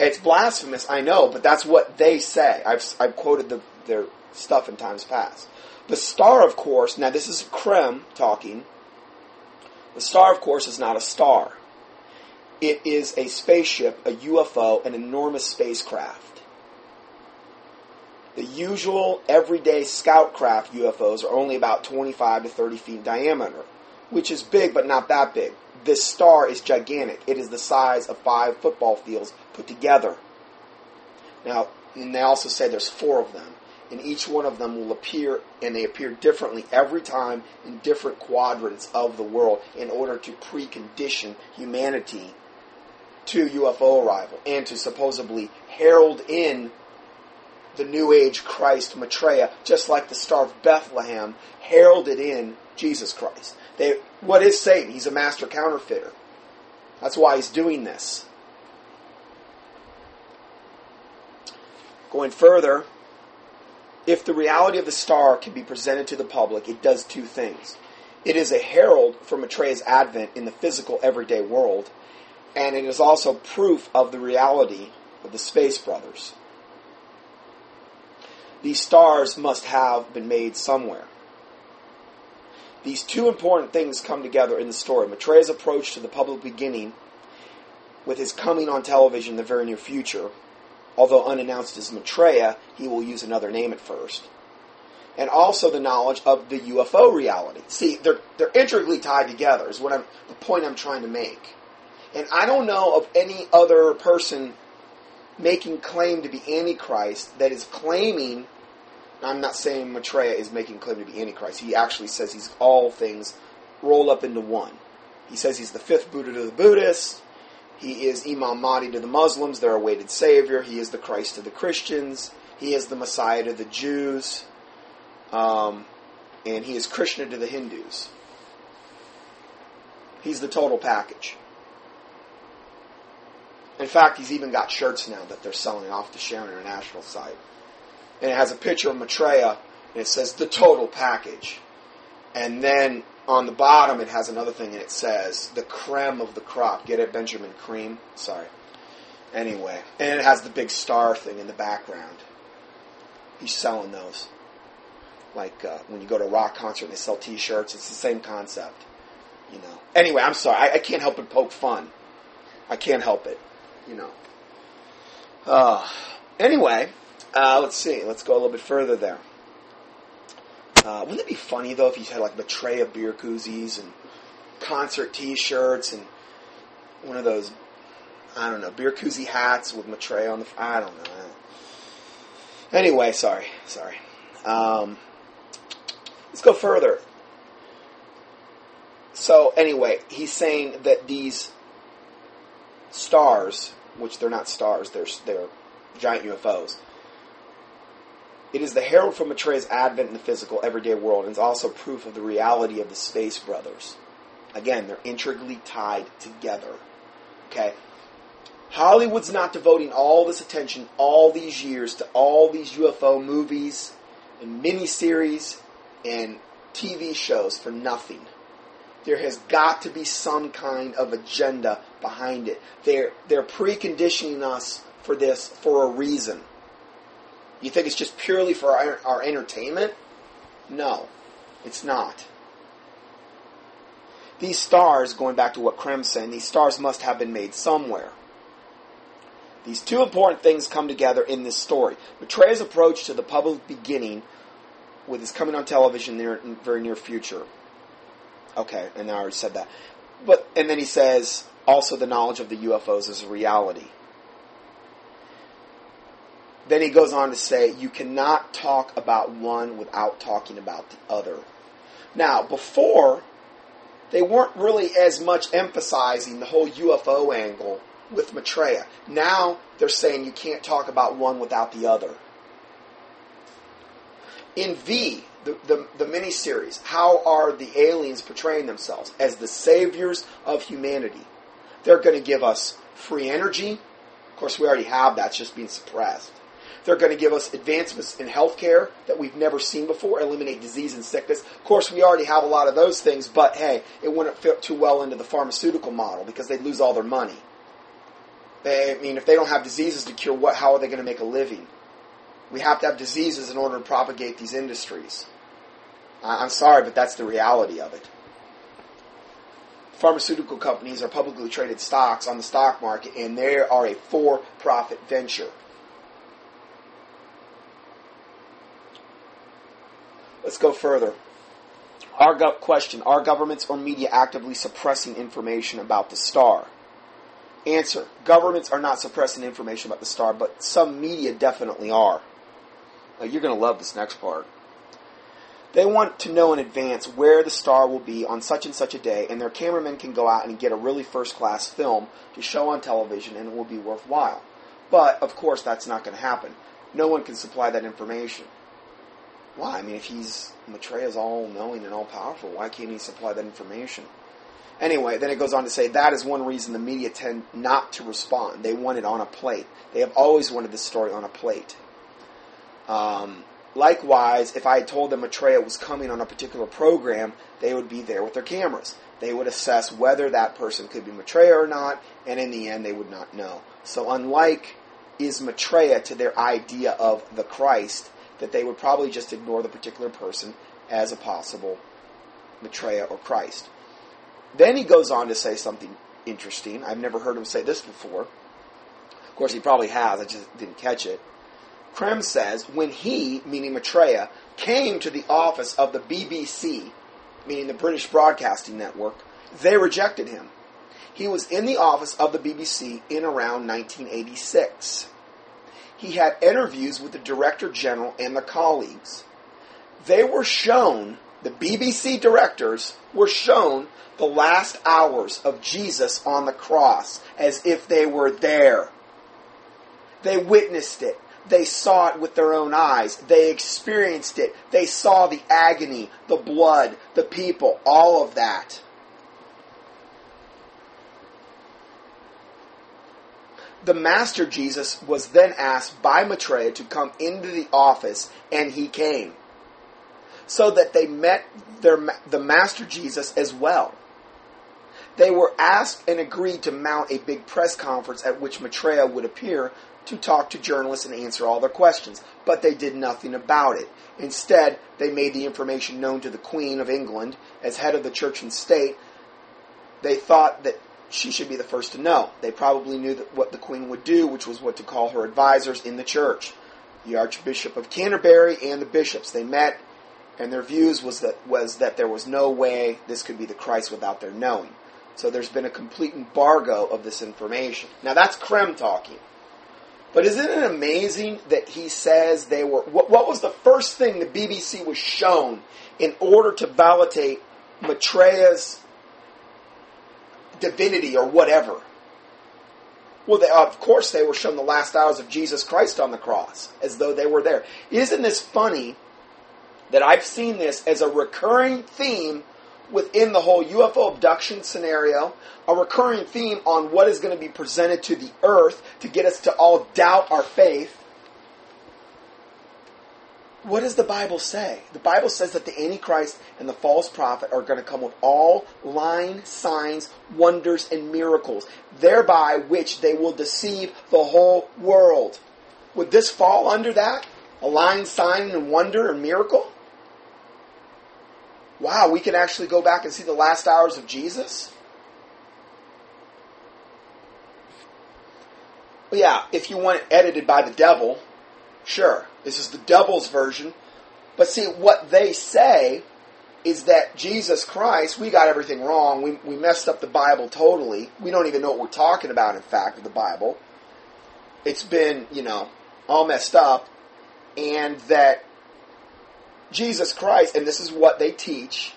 It's blasphemous, I know, but that's what they say. I've, I've quoted the, their stuff in times past. The star, of course, now this is Creme talking. The star, of course, is not a star. It is a spaceship, a UFO, an enormous spacecraft. The usual everyday scout craft UFOs are only about 25 to 30 feet in diameter, which is big but not that big. This star is gigantic. It is the size of five football fields put together. Now, and they also say there's four of them, and each one of them will appear, and they appear differently every time in different quadrants of the world in order to precondition humanity to UFO arrival and to supposedly herald in the New Age Christ Maitreya, just like the Star of Bethlehem heralded in Jesus Christ. They, what is Satan? He's a master counterfeiter. That's why he's doing this. Going further, if the reality of the star can be presented to the public, it does two things. It is a herald for Maitreya's advent in the physical everyday world, and it is also proof of the reality of the Space Brothers. These stars must have been made somewhere. These two important things come together in the story. Maitreya's approach to the public beginning with his coming on television in the very near future. Although unannounced as Maitreya, he will use another name at first. And also the knowledge of the UFO reality. See, they're, they're intricately tied together, is what I'm, the point I'm trying to make. And I don't know of any other person making claim to be Antichrist that is claiming I'm not saying Maitreya is making claim to be Antichrist. He actually says he's all things rolled up into one. He says he's the fifth Buddha to the Buddhists. He is Imam Mahdi to the Muslims, their awaited savior. He is the Christ to the Christians. He is the Messiah to the Jews. Um, and he is Krishna to the Hindus. He's the total package. In fact, he's even got shirts now that they're selling off the Share International site and it has a picture of Maitreya, and it says the total package. And then on the bottom, it has another thing, and it says the creme of the crop. Get it, Benjamin Creme? Sorry. Anyway, and it has the big star thing in the background. He's selling those. Like uh, when you go to a rock concert and they sell T-shirts, it's the same concept. You know. Anyway, I'm sorry. I, I can't help but poke fun. I can't help it. You know. Uh, anyway, uh, let's see. Let's go a little bit further there. Uh, wouldn't it be funny though if you had like a Maitreya beer koozies and concert T-shirts and one of those I don't know beer koozie hats with Maitreya on the I don't know. Anyway, sorry, sorry. Um, let's go further. So anyway, he's saying that these stars, which they're not stars, they're they're giant UFOs it is the herald for Maitreya's advent in the physical, everyday world, and is also proof of the reality of the Space Brothers. Again, they're intricately tied together. Okay? Hollywood's not devoting all this attention, all these years, to all these UFO movies and miniseries and TV shows for nothing. There has got to be some kind of agenda behind it. They're, they're preconditioning us for this for a reason. You think it's just purely for our, our entertainment? No, it's not. These stars, going back to what Creme's said, these stars must have been made somewhere. These two important things come together in this story. Maitreya's approach to the public beginning with his coming on television near, in very near future. Okay, and I already said that. But and then he says also the knowledge of the UFOs is a reality. Then he goes on to say, you cannot talk about one without talking about the other. Now, before, they weren't really as much emphasizing the whole UFO angle with Maitreya. Now they're saying you can't talk about one without the other. In V, the, the, the miniseries, how are the aliens portraying themselves? As the saviors of humanity. They're going to give us free energy. Of course, we already have that, it's just being suppressed. They're going to give us advancements in healthcare that we've never seen before, eliminate disease and sickness. Of course, we already have a lot of those things, but hey, it wouldn't fit too well into the pharmaceutical model because they'd lose all their money. They, I mean, if they don't have diseases to cure, what? How are they going to make a living? We have to have diseases in order to propagate these industries. I'm sorry, but that's the reality of it. Pharmaceutical companies are publicly traded stocks on the stock market, and they are a for-profit venture. Let's go further. Our question Are governments or media actively suppressing information about the star? Answer Governments are not suppressing information about the star, but some media definitely are. Now, you're going to love this next part. They want to know in advance where the star will be on such and such a day, and their cameramen can go out and get a really first class film to show on television, and it will be worthwhile. But, of course, that's not going to happen. No one can supply that information. Why? I mean, if he's Maitreya's all knowing and all powerful, why can't he supply that information? Anyway, then it goes on to say that is one reason the media tend not to respond. They want it on a plate. They have always wanted the story on a plate. Um, likewise, if I had told them Maitreya was coming on a particular program, they would be there with their cameras. They would assess whether that person could be Maitreya or not, and in the end, they would not know. So, unlike is Maitreya to their idea of the Christ, that they would probably just ignore the particular person as a possible Maitreya or Christ. Then he goes on to say something interesting. I've never heard him say this before. Of course, he probably has, I just didn't catch it. Creme says, when he, meaning Maitreya, came to the office of the BBC, meaning the British Broadcasting Network, they rejected him. He was in the office of the BBC in around 1986. He had interviews with the Director General and the colleagues. They were shown, the BBC directors were shown the last hours of Jesus on the cross as if they were there. They witnessed it. They saw it with their own eyes. They experienced it. They saw the agony, the blood, the people, all of that. The Master Jesus was then asked by Maitreya to come into the office, and he came. So that they met their, the Master Jesus as well. They were asked and agreed to mount a big press conference at which Maitreya would appear to talk to journalists and answer all their questions, but they did nothing about it. Instead, they made the information known to the Queen of England as head of the church and state. They thought that she should be the first to know. They probably knew what the Queen would do, which was what to call her advisors in the church. The Archbishop of Canterbury and the bishops. They met, and their views was that was that there was no way this could be the Christ without their knowing. So there's been a complete embargo of this information. Now that's Creme talking. But isn't it amazing that he says they were. What, what was the first thing the BBC was shown in order to validate Maitreya's divinity or whatever? Well, they, of course, they were shown the last hours of Jesus Christ on the cross, as though they were there. Isn't this funny that I've seen this as a recurring theme within the whole UFO abduction scenario, a recurring theme on what is going to be presented to the earth to get us to all doubt our faith. What does the Bible say? The Bible says that the Antichrist and the false prophet are going to come with all lying signs, wonders, and miracles, thereby which they will deceive the whole world. Would this fall under that? A lying sign and wonder and miracle? wow, we can actually go back and see the last hours of Jesus? Yeah, if you want it edited by the devil, sure. This is the devil's version. But see, what they say is that Jesus Christ, we got everything wrong. We, we messed up the Bible totally. We don't even know what we're talking about, in fact, with the Bible. It's been, you know, all messed up. And that Jesus Christ, and this is what they teach,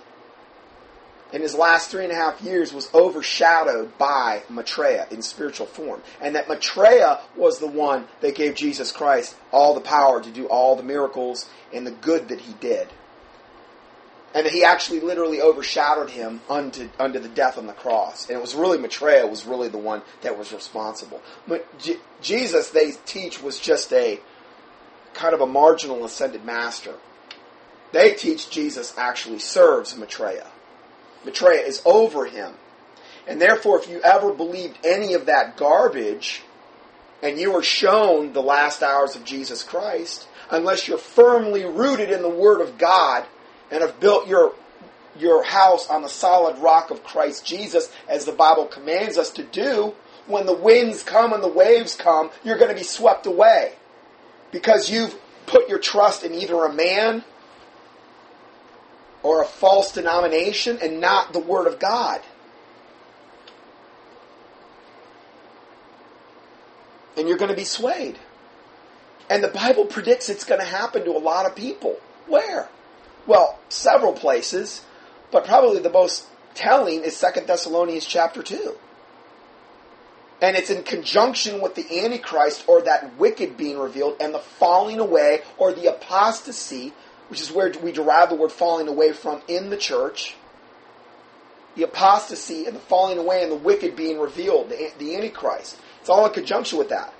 in his last three and a half years was overshadowed by Maitreya in spiritual form. And that Maitreya was the one that gave Jesus Christ all the power to do all the miracles and the good that he did. And that he actually literally overshadowed him unto, unto the death on the cross. And it was really Maitreya was really the one that was responsible. But J- Jesus, they teach, was just a kind of a marginal ascended master. They teach Jesus actually serves Maitreya. Maitreya is over him. And therefore, if you ever believed any of that garbage, and you were shown the last hours of Jesus Christ, unless you're firmly rooted in the Word of God and have built your your house on the solid rock of Christ Jesus, as the Bible commands us to do, when the winds come and the waves come, you're going to be swept away. Because you've put your trust in either a man or a false denomination and not the Word of God. And you're going to be swayed. And the Bible predicts it's going to happen to a lot of people. Where? Well, several places, but probably the most telling is Second Thessalonians chapter 2. And it's in conjunction with the Antichrist or that wicked being revealed and the falling away or the apostasy, which is where we derive the word falling away from in the church. The apostasy and the falling away and the wicked being revealed, the, Antichrist. It's all in conjunction with that.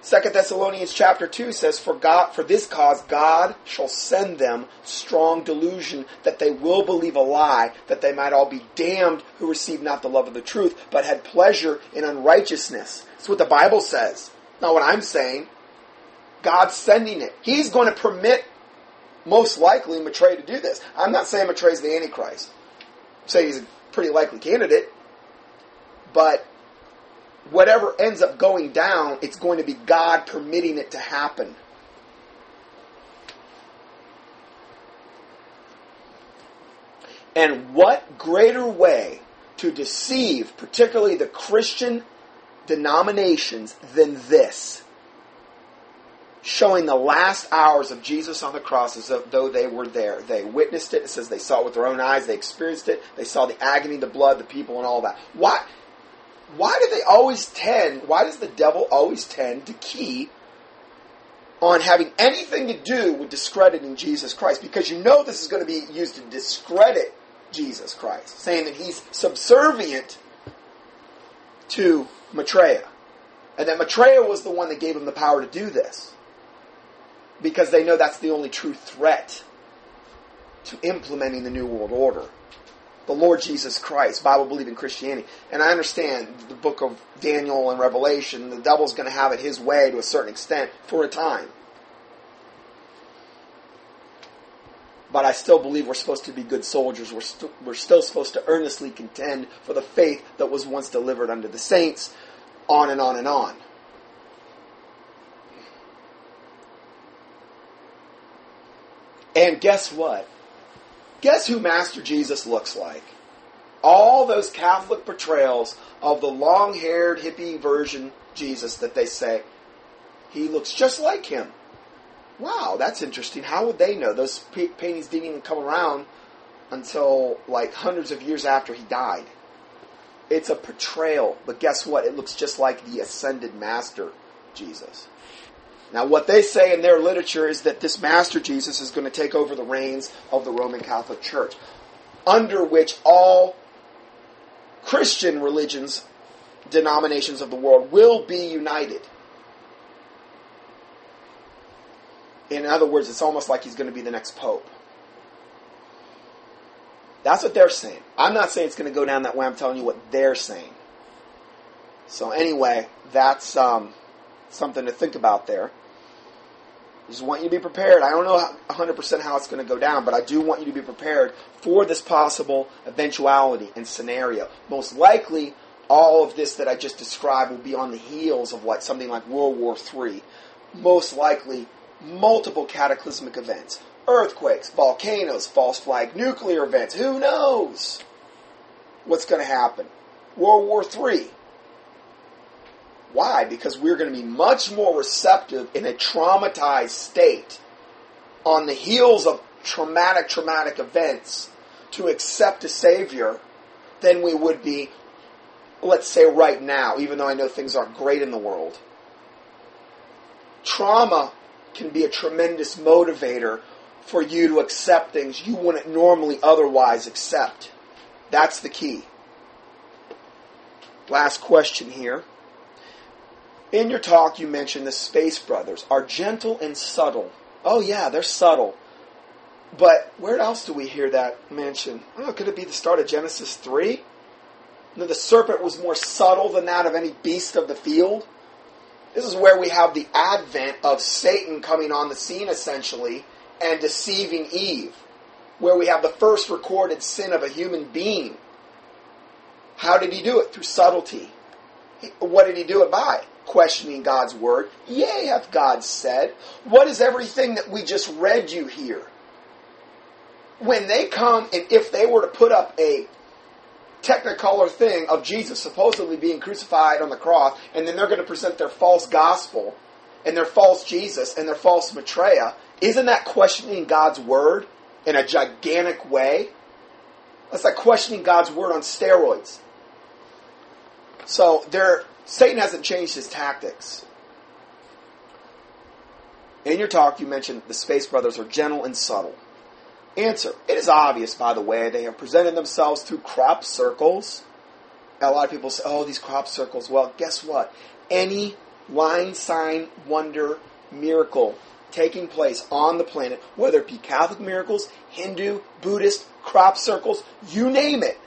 Second Thessalonians chapter 2 says, For God for this cause God shall send them strong delusion that they will believe a lie, that they might all be damned who receive not the love of the truth, but had pleasure in unrighteousness. That's what the Bible says. Not what I'm saying. God's sending it. He's going to permit most likely Maitreya to do this. I'm not saying Maitreya's the Antichrist. I'm saying he's a pretty likely candidate. But whatever ends up going down, it's going to be God permitting it to happen. And what greater way to deceive, particularly the Christian denominations, than this? Showing the last hours of Jesus on the cross as though they were there. They witnessed it. It says they saw it with their own eyes. They experienced it. They saw the agony, the blood, the people, and all that. Why? why do they always tend, why does the devil always tend to key on having anything to do with discrediting Jesus Christ? Because you know this is going to be used to discredit Jesus Christ, saying that he's subservient to Maitreya. And that Maitreya was the one that gave him the power to do this. Because they know that's the only true threat to implementing the New World Order the Lord Jesus Christ, Bible believing Christianity. And I understand the book of Daniel and Revelation, the devil's going to have it his way to a certain extent for a time. But I still believe we're supposed to be good soldiers. We're, st- we're still supposed to earnestly contend for the faith that was once delivered unto the saints, on and on and on. And guess what? Guess who Master Jesus looks like? All those Catholic portrayals of the long haired hippie version Jesus that they say, he looks just like him. Wow, that's interesting. How would they know? Those paintings didn't even come around until like hundreds of years after he died. It's a portrayal, but guess what? It looks just like the ascended master Jesus. Now, what they say in their literature is that this Master Jesus is going to take over the reins of the Roman Catholic Church, under which all Christian religions, denominations of the world will be united. In other words, it's almost like he's going to be the next pope. That's what they're saying. I'm not saying it's going to go down that way. I'm telling you what they're saying. So anyway, that's um, something to think about there just want you to be prepared. I don't know 100% how it's going to go down, but I do want you to be prepared for this possible eventuality and scenario. Most likely, all of this that I just described will be on the heels of like something like World War III. Most likely, multiple cataclysmic events. Earthquakes, volcanoes, false flag nuclear events. Who knows what's going to happen? World War III why? Because we're going to be much more receptive in a traumatized state on the heels of traumatic, traumatic events to accept a Savior than we would be, let's say, right now, even though I know things aren't great in the world. Trauma can be a tremendous motivator for you to accept things you wouldn't normally otherwise accept. That's the key. Last question here. In your talk, you mentioned the Space Brothers are gentle and subtle. Oh, yeah, they're subtle. But where else do we hear that mentioned? Oh, could it be the start of Genesis 3? No, the serpent was more subtle than that of any beast of the field. This is where we have the advent of Satan coming on the scene, essentially, and deceiving Eve. Where we have the first recorded sin of a human being. How did he do it? Through subtlety. What did he do it by? Questioning God's word. Yea, hath God said. What is everything that we just read you here? When they come and if they were to put up a technicolor thing of Jesus supposedly being crucified on the cross, and then they're going to present their false gospel and their false Jesus and their false Maitreya, isn't that questioning God's word? in a gigantic way. That's like questioning God's word on steroids. So there, Satan hasn't changed his tactics. In your talk, you mentioned the Space Brothers are gentle and subtle. Answer. It is obvious, by the way, they have presented themselves through crop circles. A lot of people say, oh, these crop circles. Well, guess what? Any line, sign, wonder, miracle taking place on the planet, whether it be Catholic miracles, Hindu, Buddhist, crop circles, you name it.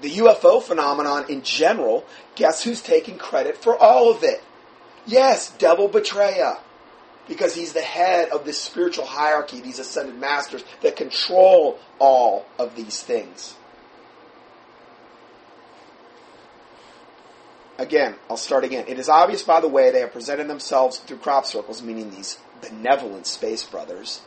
The UFO phenomenon in general, guess who's taking credit for all of it? Yes, devil betrayer because he's the head of this spiritual hierarchy, these ascended masters that control all of these things. Again, I'll start again. It is obvious, by the way, they have presented themselves through crop circles, meaning these benevolent space brothers,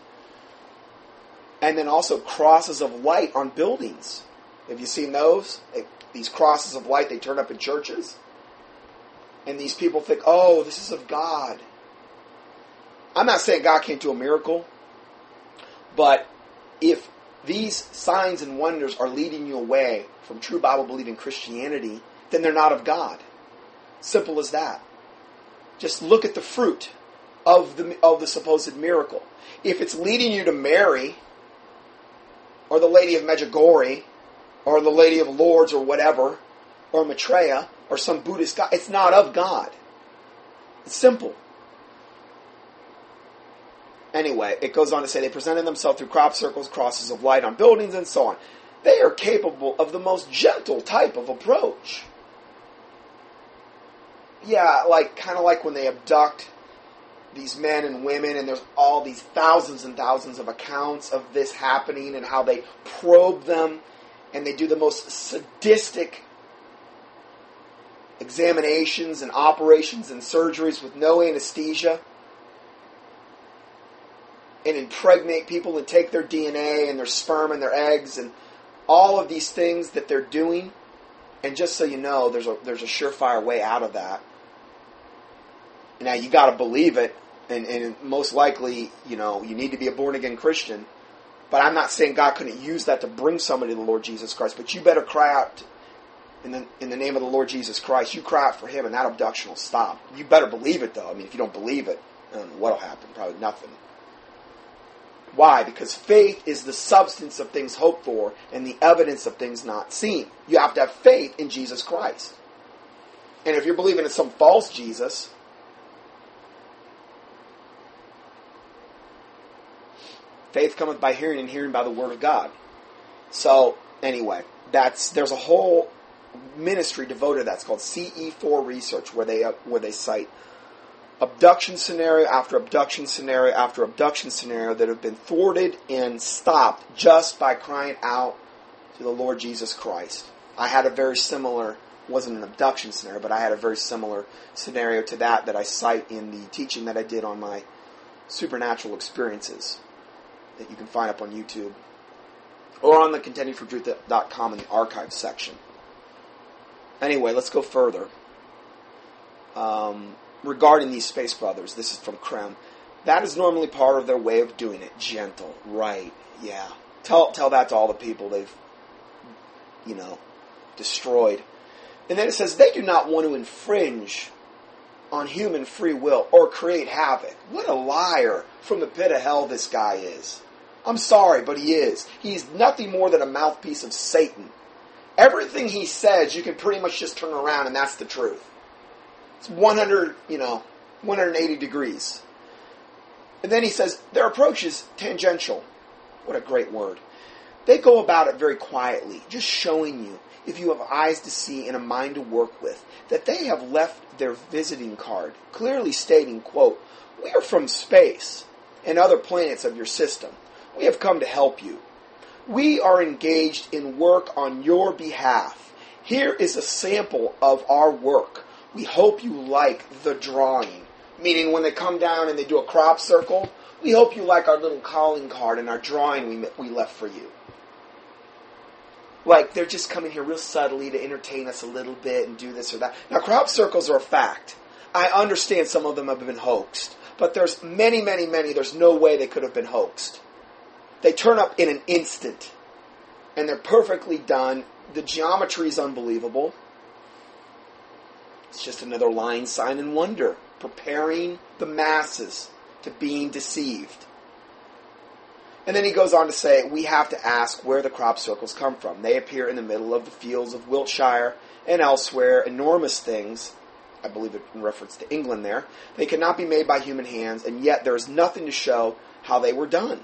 and then also crosses of light on buildings. Have you seen those? They, these crosses of light, they turn up in churches. And these people think, oh, this is of God. I'm not saying God can't do a miracle, but if these signs and wonders are leading you away from true Bible believing Christianity, then they're not of God. Simple as that. Just look at the fruit of the, of the supposed miracle. If it's leading you to Mary, or the Lady of Medjugorje, or the Lady of Lourdes or whatever, or Maitreya, or some Buddhist God, it's not of God. It's simple. Anyway, it goes on to say they presented themselves through crop circles, crosses of light on buildings, and so on. They are capable of the most gentle type of approach. Yeah, like kind of like when they abduct these men and women, and there's all these thousands and thousands of accounts of this happening and how they probe them and they do the most sadistic examinations and operations and surgeries with no anesthesia and impregnate people and take their DNA and their sperm and their eggs and all of these things that they're doing. And just so you know, there's a there's a surefire way out of that. Now you got to believe it, and, and most likely, you know, you need to be a born again Christian. But I'm not saying God couldn't use that to bring somebody to the Lord Jesus Christ. But you better cry out in the in the name of the Lord Jesus Christ. You cry out for Him, and that abduction will stop. You better believe it, though. I mean, if you don't believe it, what'll happen? Probably nothing. Why? Because faith is the substance of things hoped for and the evidence of things not seen. You have to have faith in Jesus Christ. And if you're believing in some false Jesus, faith cometh by hearing and hearing by the word of God. So, anyway, that's there's a whole ministry devoted to that. Called CE4 Research, where they uh, where they cite abduction scenario after abduction scenario after abduction scenario that have been thwarted and stopped just by crying out to the Lord Jesus Christ. I had a very similar, wasn't an abduction scenario, but I had a very similar scenario to that that I cite in the teaching that I did on my supernatural experiences that you can find up on YouTube or on the contendingfortruth.com in the archives section. Anyway, let's go further. Um, regarding these space brothers, this is from Creme. That is normally part of their way of doing it. Gentle, right? Yeah. Tell tell that to all the people they've, you know, destroyed. And then it says they do not want to infringe on human free will or create havoc. What a liar from the pit of hell this guy is. I'm sorry, but he is. He's nothing more than a mouthpiece of Satan. Everything he says, you can pretty much just turn around and that's the truth. It's 100, you know, 180 degrees. And then he says, their approach is tangential. What a great word. They go about it very quietly, just showing you, if you have eyes to see and a mind to work with, that they have left their visiting card, clearly stating, quote, We are from space and other planets of your system. We have come to help you. We are engaged in work on your behalf. Here is a sample of our work we hope you like the drawing. Meaning when they come down and they do a crop circle, we hope you like our little calling card and our drawing we, we left for you. Like they're just coming here real subtly to entertain us a little bit and do this or that. Now crop circles are a fact. I understand some of them have been hoaxed, but there's many, many, many. There's no way they could have been hoaxed. They turn up in an instant. And they're perfectly done. The geometry is unbelievable. It's just another line, sign, and wonder, preparing the masses to being deceived. And then he goes on to say, we have to ask where the crop circles come from. They appear in the middle of the fields of Wiltshire and elsewhere, enormous things. I believe it in reference to England there. They cannot be made by human hands, and yet there is nothing to show how they were done.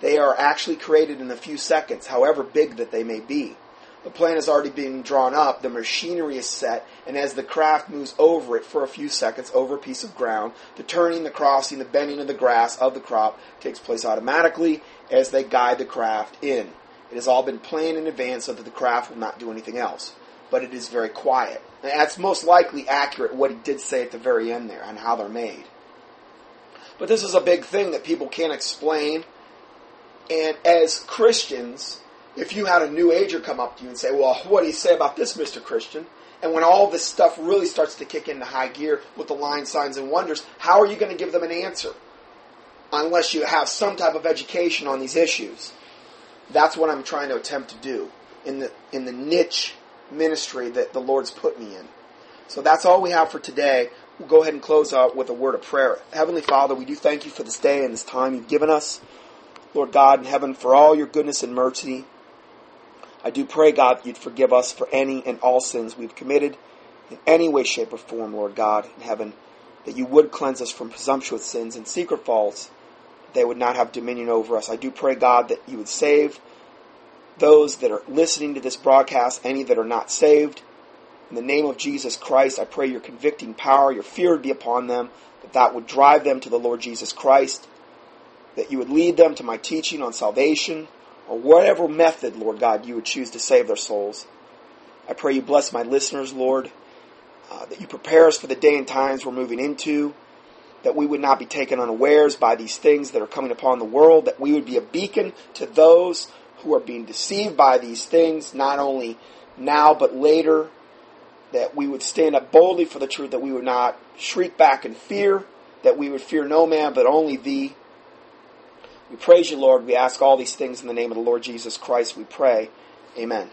They are actually created in a few seconds, however big that they may be. The plan is already being drawn up, the machinery is set, and as the craft moves over it for a few seconds over a piece of ground, the turning, the crossing, the bending of the grass of the crop takes place automatically as they guide the craft in. It has all been planned in advance so that the craft will not do anything else. But it is very quiet. And that's most likely accurate what he did say at the very end there on how they're made. But this is a big thing that people can't explain. And as Christians, if you had a new ager come up to you and say, Well, what do you say about this, Mr. Christian? And when all this stuff really starts to kick into high gear with the line, signs, and wonders, how are you going to give them an answer? Unless you have some type of education on these issues. That's what I'm trying to attempt to do in the in the niche ministry that the Lord's put me in. So that's all we have for today. We'll go ahead and close out with a word of prayer. Heavenly Father, we do thank you for this day and this time you've given us. Lord God in heaven, for all your goodness and mercy. I do pray, God, that you'd forgive us for any and all sins we've committed in any way, shape, or form, Lord God in heaven, that you would cleanse us from presumptuous sins and secret faults, they would not have dominion over us. I do pray, God, that you would save those that are listening to this broadcast, any that are not saved. In the name of Jesus Christ, I pray your convicting power, your fear would be upon them, that that would drive them to the Lord Jesus Christ, that you would lead them to my teaching on salvation, or whatever method, Lord God, you would choose to save their souls. I pray you bless my listeners, Lord, uh, that you prepare us for the day and times we're moving into, that we would not be taken unawares by these things that are coming upon the world, that we would be a beacon to those who are being deceived by these things, not only now but later, that we would stand up boldly for the truth, that we would not shriek back in fear, that we would fear no man but only thee. We praise you, Lord. We ask all these things in the name of the Lord Jesus Christ. We pray. Amen.